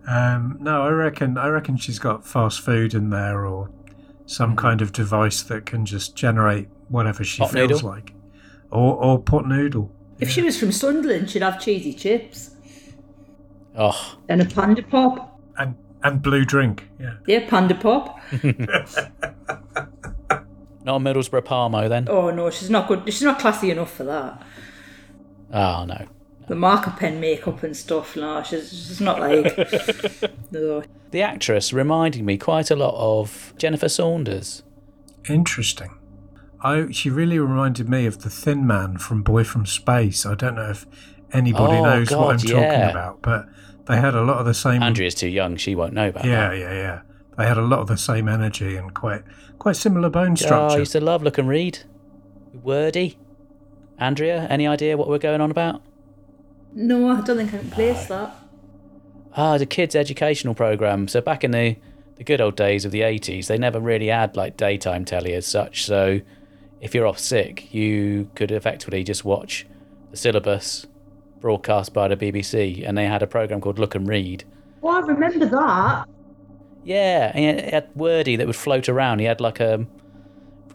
Um, no, I reckon I reckon she's got fast food in there or some kind of device that can just generate whatever she Pot feels noodle? like, or or pot noodle. If she was from Sunderland, she'd have cheesy chips Oh, and a panda pop. And and blue drink. Yeah. Yeah, panda pop. not a Middlesbrough Parmo then. Oh no, she's not good. She's not classy enough for that. Oh no. The marker pen makeup and stuff. No, she's, she's not like. no. The actress reminding me quite a lot of Jennifer Saunders. Interesting. I she really reminded me of the Thin Man from Boy from Space. I don't know if anybody Oh, knows what I'm God, talking about, but they had a lot of the same. Andrea's too young; she won't know about Yeah, that. yeah, yeah. They had a lot of the same energy and quite quite similar bone structure. Oh, I used to love Look and Read. Wordy. Andrea, any idea what we're going on about? No, I don't think I can place that. Ah, the kids' educational program. So back in the the good old days of the eighties, they never really had like daytime telly as such. So if you're off sick, you could effectively just watch the syllabus broadcast by the BBC, and they had a program called Look and Read. Oh, I remember that. Yeah, and it had Wordy that would float around. He had like a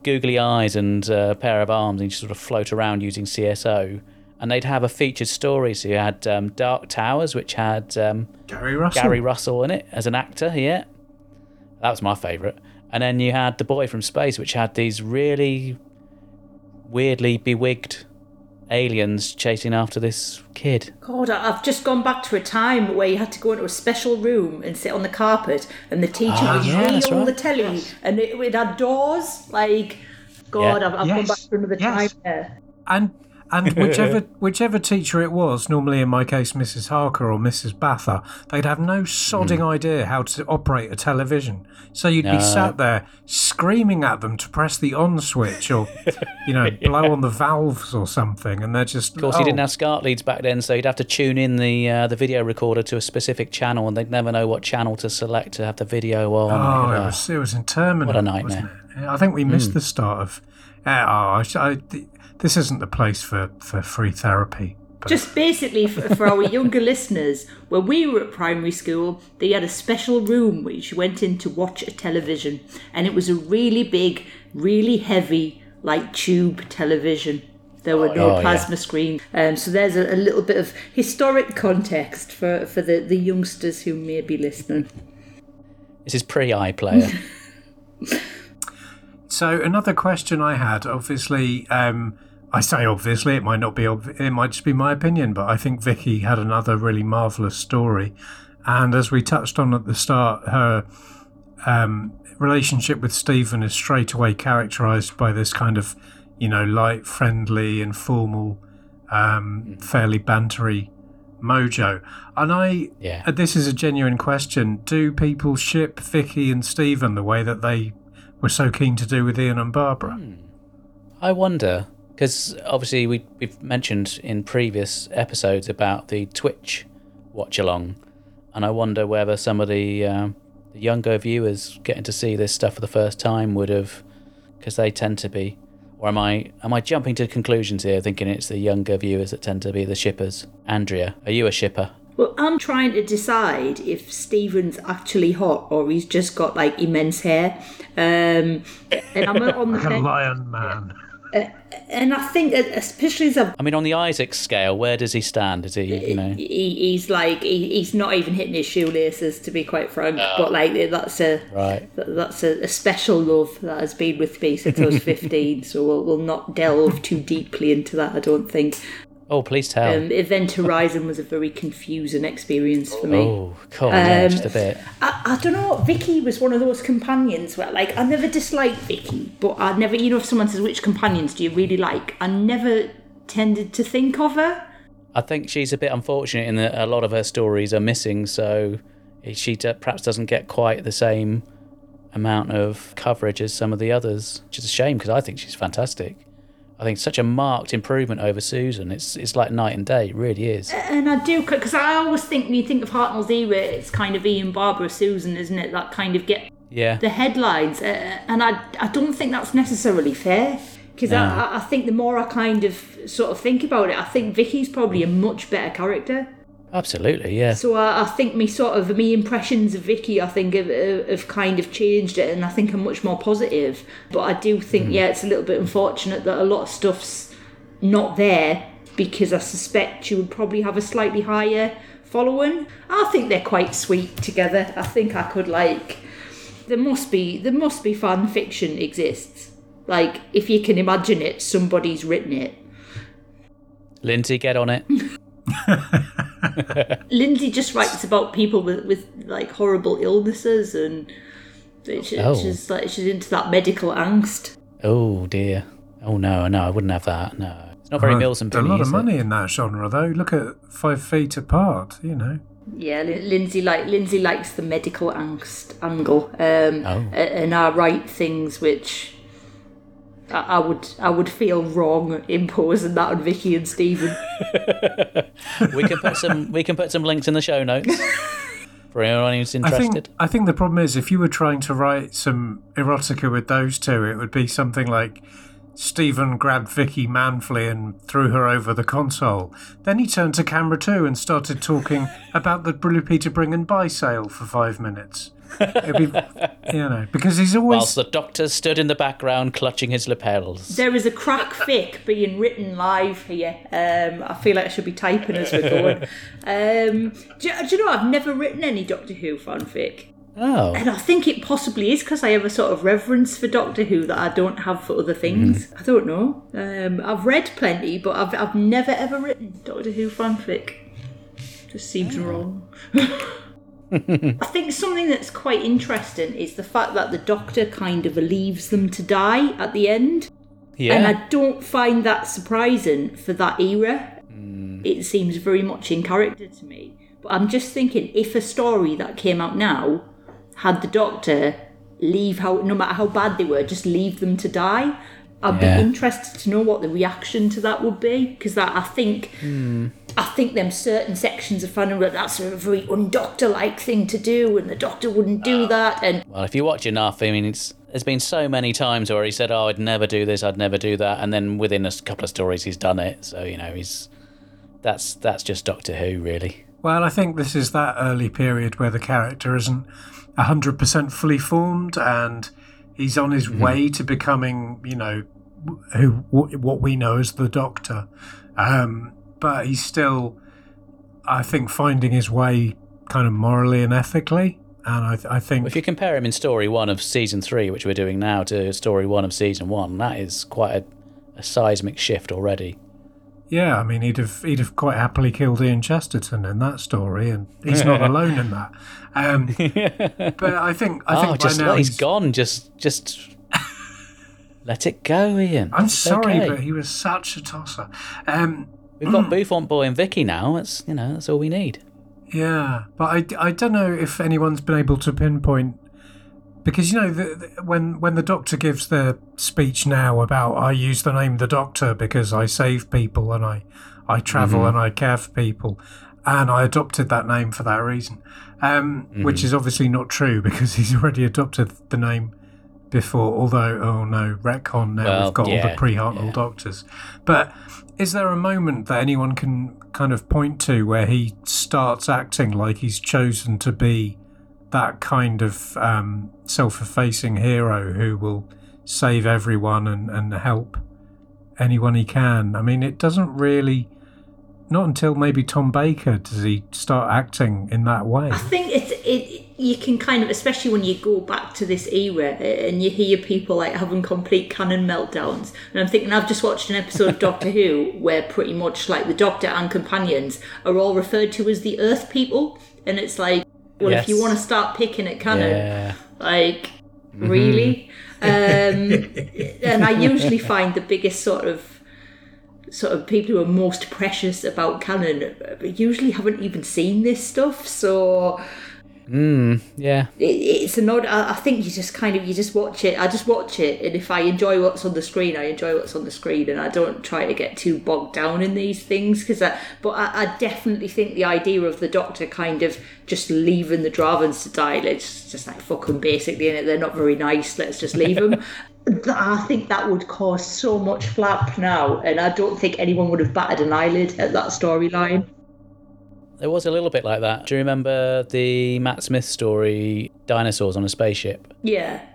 googly eyes and a pair of arms, and he'd sort of float around using CSO. And they'd have a featured story. So you had um, Dark Towers, which had um, Gary Russell. Gary Russell in it as an actor. Yeah, that was my favourite. And then you had The Boy from Space, which had these really weirdly bewigged aliens chasing after this kid. God, I- I've just gone back to a time where you had to go into a special room and sit on the carpet, and the teacher Ah, would yeah, read that's all right. the telly, and it, it had doors. Like, God, Yeah. I've, I've Yes, gone back to another yes. time there. and and whichever whichever teacher it was, normally in my case Mrs. Harker or Mrs. Bather, they'd have no sodding idea how to operate a television. So you'd. No. be sat there screaming at them to press the on switch or you know blow on the valves or something, and they're just Of course, oh, he didn't have SCART leads back then, so you'd have to tune in the uh, the video recorder to a specific channel, and they'd never know what channel to select to have the video on. Oh, it was it was interminable. What a nightmare. I think we missed the start of. Uh, oh, I, I, this isn't the place for, for free therapy. But Just basically for, for our younger listeners, when we were at primary school, they had a special room which you went in to watch a television, and it was a really big, really heavy, like tube television. There were no Oh, yeah. plasma screen, um, so there's a, a little bit of historic context for, for the, the youngsters who may be listening. this is pre iPlayer. So another question I had, obviously, um, I say obviously, it might not be, it might just be my opinion, but I think Vicky had another really marvelous story, and as we touched on at the start, her um, relationship with Steven is straight away characterised by this kind of, you know, light, friendly, informal, um, fairly bantery mojo. And I, Yeah. this is a genuine question: Do people ship Vicky and Steven the way that they were so keen to do with Ian and Barbara? I wonder, because obviously we, we've mentioned in previous episodes about the Twitch watch along, and I wonder whether some of the, um, the younger viewers getting to see this stuff for the first time would have, because they tend to be, or am I am I jumping to conclusions here, thinking it's the younger viewers that tend to be the shippers? Andrea, are you a shipper? Well, I'm trying to decide if Steven's actually hot or he's just got like immense hair. Um, and I'm on the fence. lion man. And I think, uh, especially as I've mean, on the Isaac scale, where does he stand? Is he, you know? he, he's like he, he's not even hitting his shoelaces to be quite frank but like that's a Right. that- that's a, a special love that has been with me since I was 15 so we'll, we'll not delve too deeply into that I don't think Oh, please tell. um, Event Horizon was a very confusing experience for me oh, cool. yeah, Um, just a bit. I, I don't know. Vicky was one of those companions where, like, I never disliked Vicky, but I never, you know, if someone says which companions do you really like, I never tended to think of her. I think she's a bit unfortunate in that a lot of her stories are missing, so she d- perhaps doesn't get quite the same amount of coverage as some of the others, which is a shame because I think she's fantastic. I think such a marked improvement over Susan. It's it's like night and day. It really is. And I do, because I always think when you think of Hartnell's era, it's kind of Ian, Barbara, Susan, isn't it? That kind of get Yeah. the headlines. Uh, and I, I don't think that's necessarily fair. Because No. I, I- I think the more I kind of sort of think about it, I think Vicky's probably a much better character. Absolutely, yeah. So I, I think me sort of me impressions of Vicky, I think have, have kind of changed it, and I think I'm much more positive. But I do think, hmm. yeah, it's a little bit unfortunate that a lot of stuff's not there because I suspect she would probably have a slightly higher following. I think they're quite sweet together. I think I could like. There must be there must be fan fiction exists. Like if you can imagine it, somebody's written it. Lindsay, get on it. Lindsay just writes about people with, with like horrible illnesses and she, Oh. she's like she's into that medical angst. Oh dear. Oh no, no, I wouldn't have that. No, it's not very Uh, Mills and A lot of is it? money in that genre, though. Look at Five Feet Apart, you know. Yeah, Lin- Lindsay like Lindsay likes the medical angst angle, um, Oh. and I write things which I, I would I would feel wrong imposing that on Vicky and Steven. We can put some. We can put some links in the show notes for anyone who's I interested. think I think the problem is if you were trying to write some erotica with those two, it would be something like Steven grabbed Vicky manfully and threw her over the console. Then he turned to camera two and started talking about the Blue Peter Bring and Buy sale for five minutes. It'd be, you know, because he's always Whilst the doctor stood in the background clutching his lapels. There is a crack fic being written live here. Um, I feel like I should be typing as we're going. Um, do, you- do you know I've never written any Doctor Who fanfic. Oh, And I think it possibly is because I have a sort of reverence for Doctor Who that I don't have for other things. I don't know. Um, I've read plenty, but I've, I've never ever written Doctor Who fanfic. Just seems wrong. I think something that's quite interesting is the fact that the Doctor kind of leaves them to die at the end. yeah. And I don't find that surprising for that era. Hmm. It seems very much in character to me. But I'm just thinking if a story that came out now had the Doctor leave how no matter how bad they were, just leave them to die. I'd Yeah. be interested to know what the reaction to that would be because that I think I think them certain sections of fandom that that's a very undoctor like thing to do, and the Doctor wouldn't do that, and Well, if you watch enough, I mean, it's there's been so many times where he said, "Oh, I'd never do this, I'd never do that," and then within a couple of stories, he's done it. So you know, he's that's that's just Doctor Who, really. Well, I think this is that early period where the character isn't 100% fully formed and he's on his way to becoming, you know, who what we know as the Doctor. Um, but he's still, I think, finding his way kind of morally and ethically. And I, th- I think, If you compare him in story one of season three, which we're doing now, to story one of season one, that is quite a, a seismic shift already. Yeah, I mean, he'd have he'd have quite happily killed Ian Chesterton in that story, and he's not alone in that. Um, but I think I think oh, by just now he's gone. Just just let it go, Ian. I'm It's sorry, okay. but he was such a tosser. Um, We've got Buffon Boy and Vicky now. That's you know that's all we need. yeah, but I, I don't know if anyone's been able to pinpoint because you know the, the, when when the doctor gives the speech now about I use the name the doctor because I save people and I I travel and I care for people and I adopted that name for that reason, um, which is obviously not true because he's already adopted the name before. Although oh no, retcon now Well, we've got all the pre-Hartnell yeah. doctors, but is there a moment that anyone can kind of point to where he starts acting like he's chosen to be that kind of um, self-effacing hero who will save everyone and, and help anyone he can? I mean, it doesn't really. Not until maybe Tom Baker does he start acting in that way. I think it's it. You can kind of, especially when you go back to this era and you hear people like having complete canon meltdowns. And I'm thinking, I've just watched an episode of Doctor Who where pretty much like the Doctor and companions are all referred to as the Earth people, and it's like, well, if you want to start picking at canon, Yeah. like really? Um and i usually find the biggest sort of sort of people who are most precious about canon uh, usually haven't even seen this stuff so Mm, yeah. it, it's an odd I, I think you just kind of you just watch it i just watch it and if i enjoy what's on the screen i enjoy what's on the screen and i don't try to get too bogged down in these things because I, but I, I definitely think the idea of the doctor kind of just leaving the Drahvins to die it's just like fucking basically it they're not very nice let's just leave them I think that would cause so much flap now, and I don't think anyone would have batted an eyelid at that storyline. There was a little bit like that. Do you remember the Matt Smith story, Dinosaurs on a Spaceship? Yeah.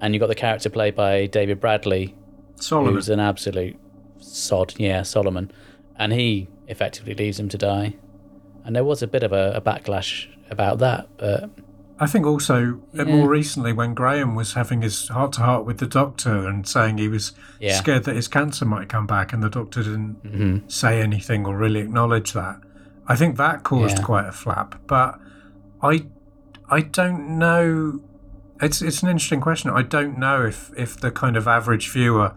And you got the character played by David Bradley, Solomon. who's an absolute sod. Yeah, Solomon. And he effectively leaves him to die. And there was a bit of a, a backlash about that, but I think also uh, Yeah. more recently when Graham was having his heart to heart with the doctor and saying he was Yeah. scared that his cancer might come back, and the doctor didn't Mhm. say anything or really acknowledge that. I think that caused Yeah. quite a flap. But I, I don't know. It's it's an interesting question. I don't know if if the kind of average viewer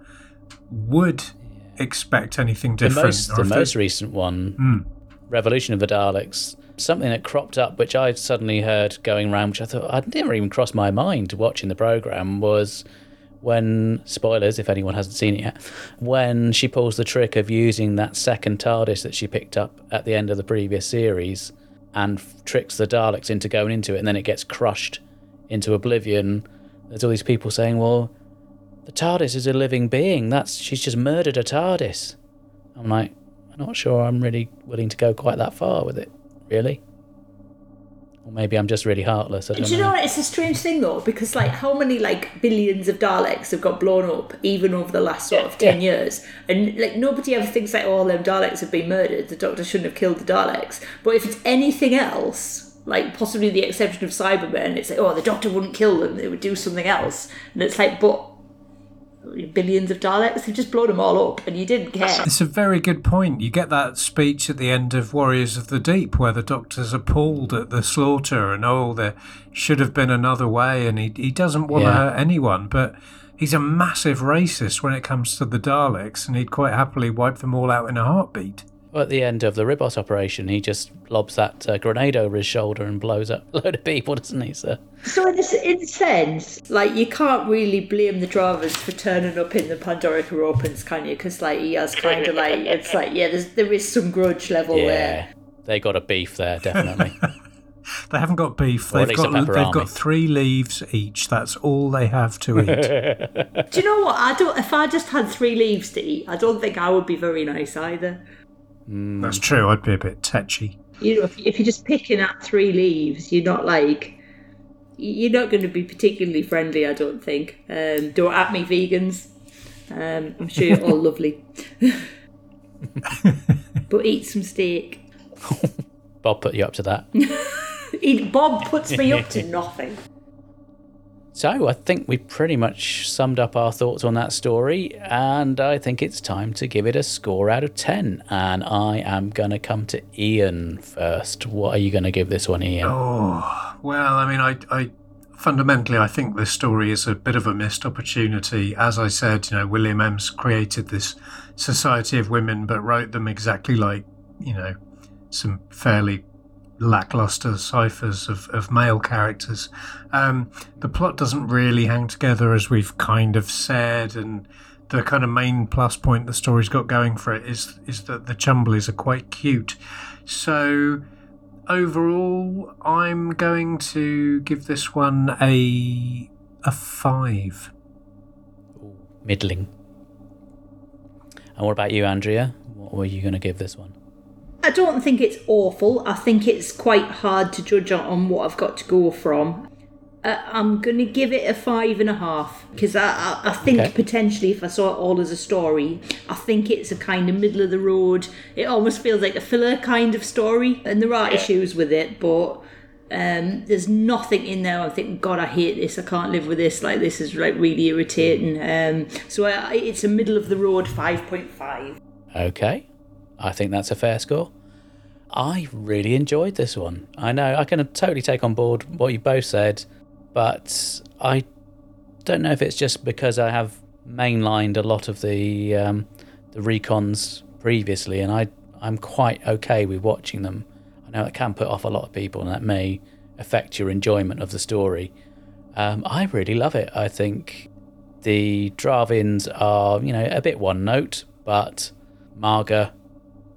would expect anything the different. most, the most recent one, Hmm. Revolution of the Daleks, something that cropped up, which I suddenly heard going around, which I thought I'd never even crossed my mind watching the program, was when spoilers, if anyone hasn't seen it yet, when she pulls the trick of using that second TARDIS that she picked up at the end of the previous series and f- tricks the Daleks into going into it, and then it gets crushed into oblivion. There's all these people saying, "Well, the TARDIS is a living being. That's she's just murdered a TARDIS." I'm like, I'm not sure I'm really willing to go quite that far with it, really. Or maybe I'm just really heartless. I don't Do you know. know what? It's a strange thing though, because like how many like billions of Daleks have got blown up even over the last sort of ten years, and like nobody ever thinks like, oh, them Daleks have been murdered. The Doctor shouldn't have killed the Daleks. But if it's anything else, like possibly the exception of Cybermen, it's like, oh, the Doctor wouldn't kill them; they would do something else. And it's like, but billions of Daleks, they've just blown them all up, and you didn't care. It's a very good point. You get that speech at the end of Warriors of the Deep where the doctor's appalled at the slaughter and oh, there should have been another way, and he, he doesn't want to Yeah. hurt anyone, but he's a massive racist when it comes to the Daleks, and he'd quite happily wipe them all out in a heartbeat. Well, at the end of the Ribos operation, he just lobs that uh, grenade over his shoulder and blows up a load of people, doesn't he? sir? So in this in a sense, like you can't really blame the Drahvins for turning up in the Pandorica Opens, can you? Because like he has kind of like it's like yeah, there's there is some grudge level yeah, there. they got a beef there, definitely. They haven't got beef. Or They've least a got they've pepperami. got three leaves each. That's all they have to eat. Do you know what? I don't. If I just had three leaves to eat, I don't think I would be very nice either. That's true. I'd be a bit tetchy. You know, if, if you're just picking up three leaves, you're not like you're not going to be particularly friendly. I don't think. Um, don't at me, vegans. Um, I'm sure you're all lovely, but eat some steak. Bob put you up to that. Bob puts me up to nothing. So I think we pretty much summed up our thoughts on that story, and I think it's time to give it a score out of 10. And I am going to come to Ian first. What are you going to give this one, Ian? Oh well, I mean, I, I fundamentally I think this story is a bit of a missed opportunity. As I said, you know, William Emms created this society of women, but wrote them exactly like you know some fairly lackluster ciphers of, of male characters. Um, the plot doesn't really hang together, as we've kind of said, and the kind of main plus point the story's got going for it is is that the Chumblies are quite cute. So overall, I'm going to give this one a a five. Middling. And what about you, Andrea? What were you going to give this one? I don't think it's awful. I think it's quite hard to judge on, what I've got to go from. Uh, I'm going to give it a five and a half because I, I, I think Okay. potentially if I saw it all as a story, I think it's a kind of middle of the road. It almost feels like a filler kind of story, and there are issues with it, but um, there's nothing in there. I think, God, I hate this. I can't live with this. Like this is like really irritating. Um, so I, it's a middle of the road five point five. Okay. I think that's a fair score. I really enjoyed this one. I know I can totally take on board what you both said, but I don't know if it's just because I have mainlined a lot of the um, the recons previously, and I I'm quite okay with watching them. I know it can put off a lot of people, and that may affect your enjoyment of the story. Um, I really love it. I think the Drahvins are, you know, a bit one note, but Maaga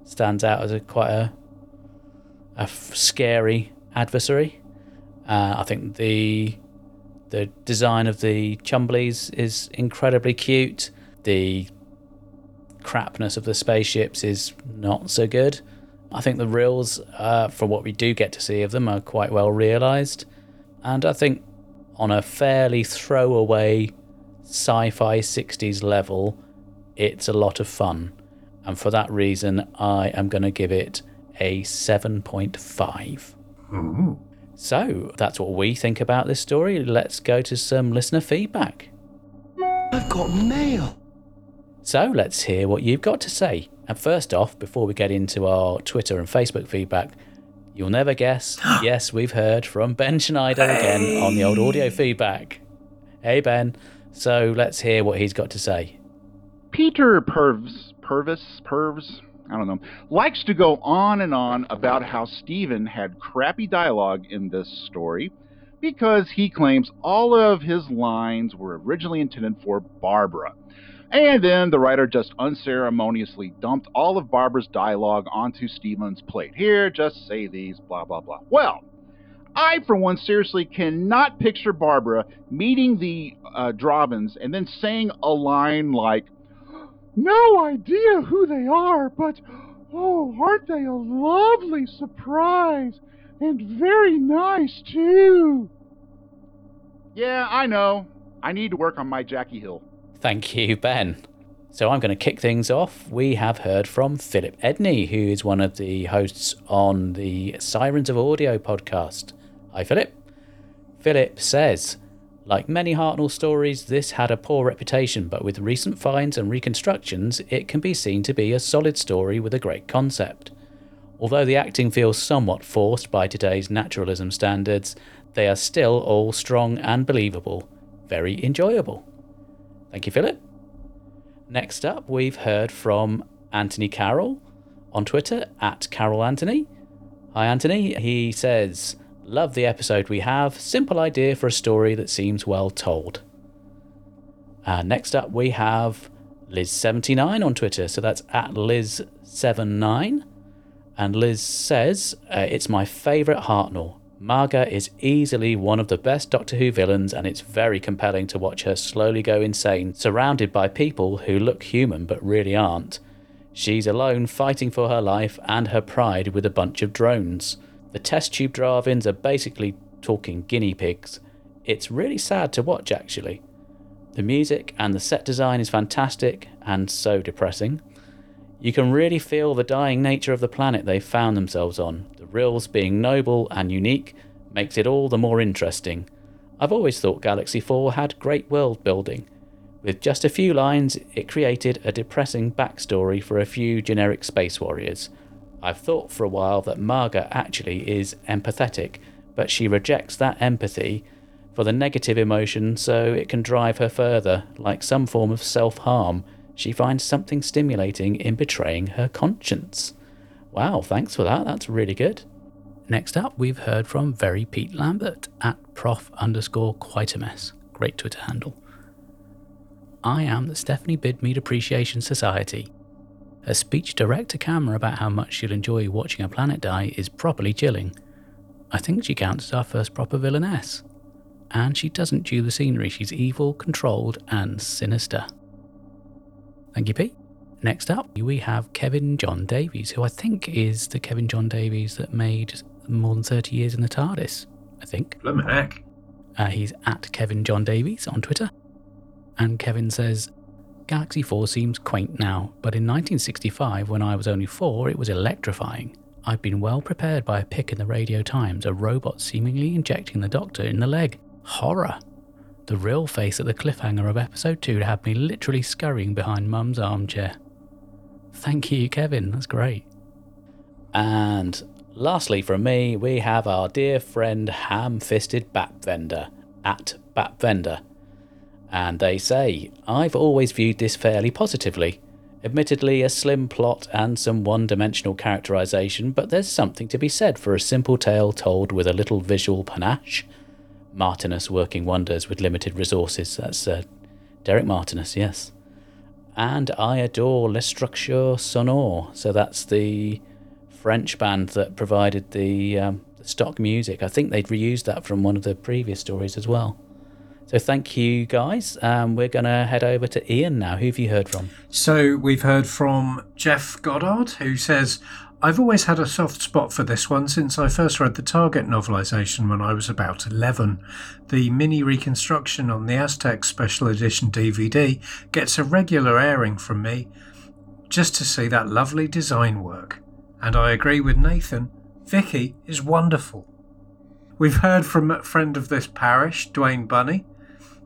stands out as a quite a, scary adversary. Uh, I think the the design of the Chumblies is incredibly cute. The crapness of the spaceships is not so good. I think the Rills, uh, for what we do get to see of them, are quite well realised. And I think on a fairly throwaway sci fi 60s level, it's a lot of fun. And for that reason, I am going to give it a 7.5. So that's what we think about this story. Let's go to some listener feedback. I've got mail. So let's hear what you've got to say. And first off, before we get into our Twitter and Facebook feedback, you'll never guess. yes, we've heard from Ben Schneider again on the old audio feedback. Hey, Ben. So let's hear what he's got to say. Peter Purves, Purves, Purves, I don't know, likes to go on and on about how Steven had crappy dialogue in this story because he claims all of his lines were originally intended for Barbara. And then the writer just unceremoniously dumped all of Barbara's dialogue onto Steven's plate. Here, just say these, blah, blah, blah. Well, I, for one, seriously cannot picture Barbara meeting the uh, Drahvins and then saying a line like, No idea who they are, but oh, aren't they a lovely surprise? And very nice, too. Yeah, I know. I need to work on my Jackie Hill. Thank you, Ben. So I'm going to kick things off. We have heard from Philip Edney, who is one of the hosts on the Sirens of Audio podcast. Hi, Philip. Philip says, like many Hartnell stories, this had a poor reputation, but with recent finds and reconstructions, it can be seen to be a solid story with a great concept. Although the acting feels somewhat forced by today's naturalism standards, they are still all strong and believable. Very enjoyable. Thank you, Philip. Next up, we've heard from Anthony Carroll on Twitter at Carroll Anthony. Hi, Anthony. He says, Love the episode we have. Simple idea for a story that seems well told. Uh, next up, we have Liz79 on Twitter. So that's at Liz79. And Liz says, uh, It's my favourite Hartnell. Maaga is easily one of the best Doctor Who villains, and it's very compelling to watch her slowly go insane, surrounded by people who look human but really aren't. She's alone fighting for her life and her pride with a bunch of drones. The test tube Drahvins are basically talking guinea pigs. It's really sad to watch, actually. The music and the set design is fantastic and so depressing. You can really feel the dying nature of the planet they've found themselves on. The Rills being noble and unique makes it all the more interesting. I've always thought Galaxy 4 had great world building. With just a few lines, it created a depressing backstory for a few generic space warriors. I've thought for a while that Maaga actually is empathetic, but she rejects that empathy for the negative emotion so it can drive her further, like some form of self harm she finds something stimulating in betraying her conscience. Wow, thanks for that. That's really good. Next up, we've heard from Very Pete Lambert at prof underscore quite a mess. Great Twitter handle. I am the Stephanie Bidmead Appreciation Society. Her speech direct to camera about how much she'll enjoy watching a planet die is properly chilling. I think she counts as our first proper villainess. And she doesn't chew the scenery, she's evil, controlled, and sinister. Thank you, Pete. Next up, we have Kevin John Davies, who I think is the Kevin John Davies that made more than 30 years in the TARDIS, I think. Blimey heck. Uh, he's at Kevin John Davies on Twitter. And Kevin says, Galaxy 4 seems quaint now, but in 1965, when I was only four, it was electrifying. I'd been well prepared by a pic in the Radio Times, a robot seemingly injecting the Doctor in the leg. Horror. The Rill face at the cliffhanger of episode 2 had me literally scurrying behind Mum's armchair. Thank you, Kevin, that's great. And lastly, from me, we have our dear friend Ham Fisted Bap Vendor at Bap Vendor. And they say, I've always viewed this fairly positively. Admittedly, a slim plot and some one dimensional characterization, but there's something to be said for a simple tale told with a little visual panache. Martinus working wonders with limited resources. That's uh, Derek Martinus, yes. And I adore Les Structures Sonores. So that's the French band that provided the, um, the stock music. I think they'd reused that from one of the previous stories as well. So thank you guys. Um, we're going to head over to Ian now. Who have you heard from? So we've heard from Jeff Goddard, who says, I've always had a soft spot for this one since I first read the Target novelisation when I was about 11. The mini reconstruction on the Aztec Special Edition DVD gets a regular airing from me just to see that lovely design work. And I agree with Nathan, Vicky is wonderful. We've heard from a friend of this parish, Dwayne Bunny,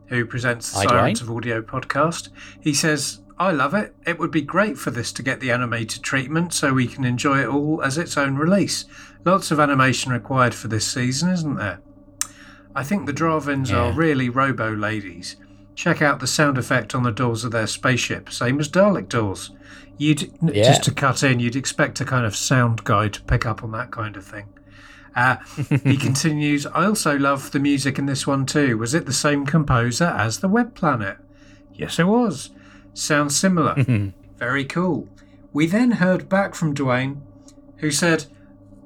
who presents the Hi, Sirens Dwayne. of Audio podcast. He says, I love it. It would be great for this to get the animated treatment so we can enjoy it all as its own release. Lots of animation required for this season, isn't there? I think the Drahvins are really robo ladies. Check out the sound effect on the doors of their spaceship, same as Dalek doors. You'd Yeah. just to cut in, you'd expect a kind of sound guy to pick up on that kind of thing. Uh, he continues, I also love the music in this one too. Was it the same composer as the Web Planet? Yes, it was. Sounds similar. Very cool. We then heard back from Dwayne, who said,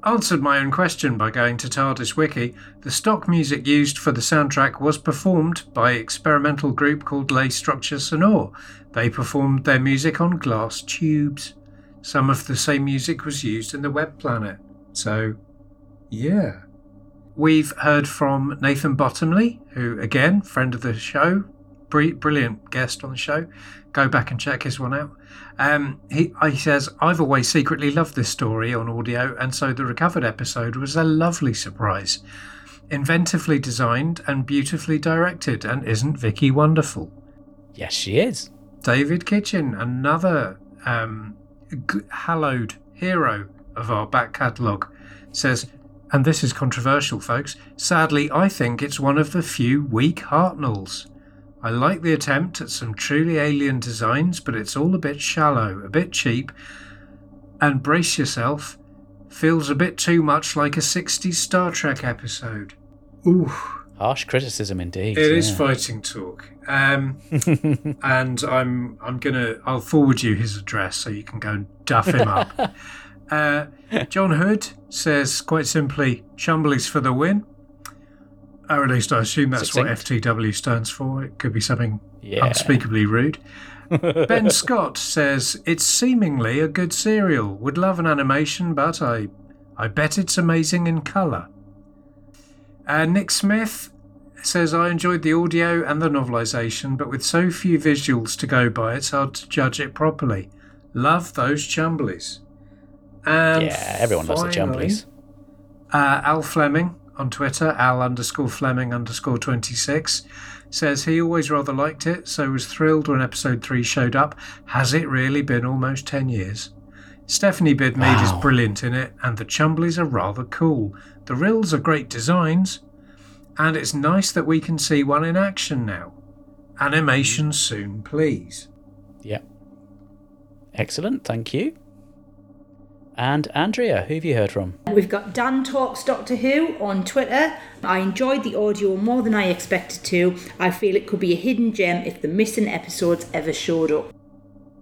Answered my own question by going to TARDIS Wiki. The stock music used for the soundtrack was performed by experimental group called Les Structures Sonores. They performed their music on glass tubes. Some of the same music was used in the Web Planet. So, yeah. We've heard from Nathan Bottomley, who, again, friend of the show, br- brilliant guest on the show. Go back and check his one out. Um, he, he says, I've always secretly loved this story on audio, and so the recovered episode was a lovely surprise. Inventively designed and beautifully directed, and isn't Vicki wonderful? Yes, she is. David Kitchen, another um, g- hallowed hero of our back catalogue, says, and this is controversial, folks. Sadly, I think it's one of the few weak Hartnells. I like the attempt at some truly alien designs, but it's all a bit shallow, a bit cheap, and brace yourself, feels a bit too much like a 60s Star Trek episode. Ooh. Harsh criticism indeed. It is yeah. fighting talk. Um, and I'm I'm gonna I'll forward you his address so you can go and duff him up. uh, John Hood says quite simply, Chumblies for the win. Or at least I assume that's what FTW stands for. It could be something Yeah. unspeakably rude. ben Scott says it's seemingly a good serial. Would love an animation, but I I bet it's amazing in colour. Uh, Nick Smith says I enjoyed the audio and the novelisation, but with so few visuals to go by, it's hard to judge it properly. Love those Chumblies. And yeah, everyone loves the finally, Chumblies. uh, Al Fleming on Twitter, Al underscore Fleming underscore 26, says he always rather liked it, so was thrilled when episode 3 showed up. Has it really been almost 10 years? Stephanie Bidmead is brilliant in it, and the Chumblies are rather cool. The Rills are great designs, and it's nice that we can see one in action now. Animation soon, please. Yep. Excellent, thank you. And Andrea, who have you heard from? We've got Dan Talks Doctor Who on Twitter. I enjoyed the audio more than I expected to. I feel it could be a hidden gem if the missing episodes ever showed up.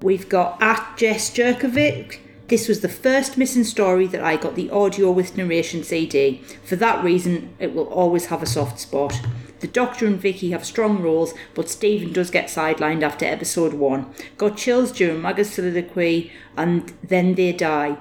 We've got at Jess Jerkovic. This was the first missing story that I got the audio with narration CD. For that reason, it will always have a soft spot. The Doctor and Vicki have strong roles, but Steven does get sidelined after episode 1. Got chills during Maaga's soliloquy, and then they die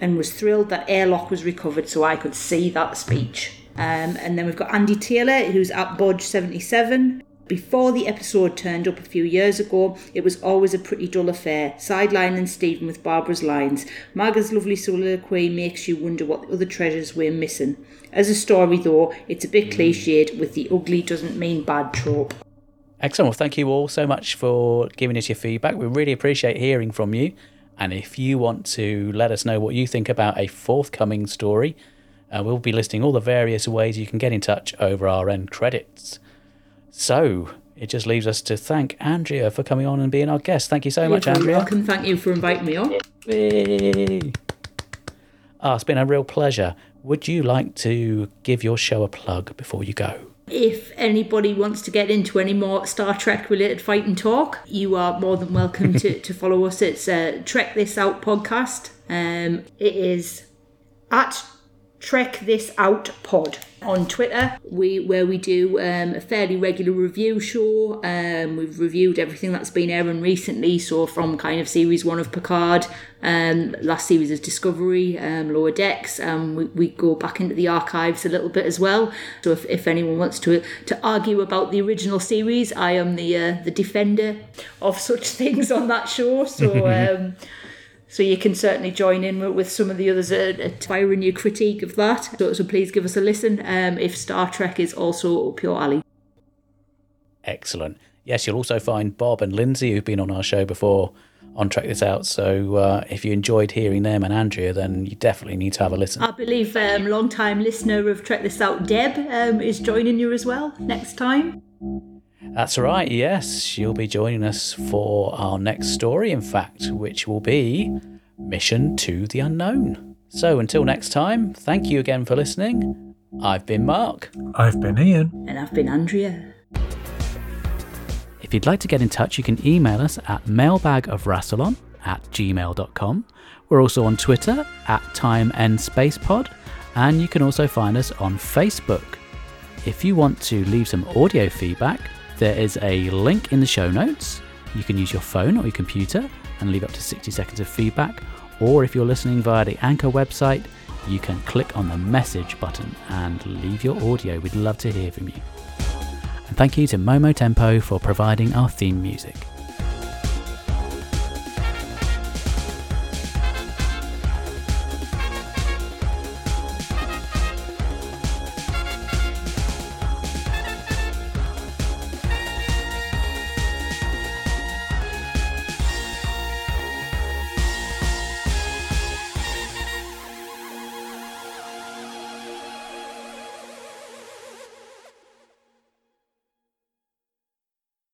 and was thrilled that airlock was recovered so I could see that speech. Um, and then we've got Andy Taylor, who's at Bodge77. Before the episode turned up a few years ago, it was always a pretty dull affair, sidelining Steven with Barbara's lines. Maaga's lovely soliloquy makes you wonder what other treasures we're missing. As a story, though, it's a bit cliched with the ugly doesn't mean bad trope. Excellent. Well, thank you all so much for giving us your feedback. We really appreciate hearing from you. And if you want to let us know what you think about a forthcoming story, uh, we'll be listing all the various ways you can get in touch over our end credits. So it just leaves us to thank Andrea for coming on and being our guest. Thank you so much, You're very Andrea. welcome. Thank you for inviting me on. Yay. Ah, it's been a real pleasure. Would you like to give your show a plug before you go? If anybody wants to get into any more Star Trek related fight and talk, you are more than welcome to, to follow us. It's a Trek This Out podcast. Um, it is at Trek This Out Pod on Twitter, we where we do um, a fairly regular review show. Um, we've reviewed everything that's been airing recently, so from kind of series one of Picard, um, last series of Discovery, um, Lower Decks. Um, we, we go back into the archives a little bit as well. So if, if anyone wants to to argue about the original series, I am the uh, the defender of such things on that show. So. Um, so you can certainly join in with, some of the others at, at firing your critique of that. So, so please give us a listen um, if Star Trek is also up your alley. Excellent. Yes, you'll also find Bob and Lindsay, who've been on our show before, on Trek This Out. So uh, if you enjoyed hearing them and Andrea, then you definitely need to have a listen. I believe um, long-time listener of Trek This Out, Deb, um, is joining you as well next time. That's right, yes. She'll be joining us for our next story, in fact, which will be Mission to the Unknown. So until next time, thank you again for listening. I've been Mark. I've been Ian. And I've been Andrea. If you'd like to get in touch, you can email us at mailbagofrassilon at gmail.com. We're also on Twitter at Time and Space Pod, and you can also find us on Facebook. If you want to leave some audio feedback, there is a link in the show notes. You can use your phone or your computer and leave up to 60 seconds of feedback. Or if you're listening via the Anchor website, you can click on the message button and leave your audio. We'd love to hear from you. And thank you to Momo Tempo for providing our theme music.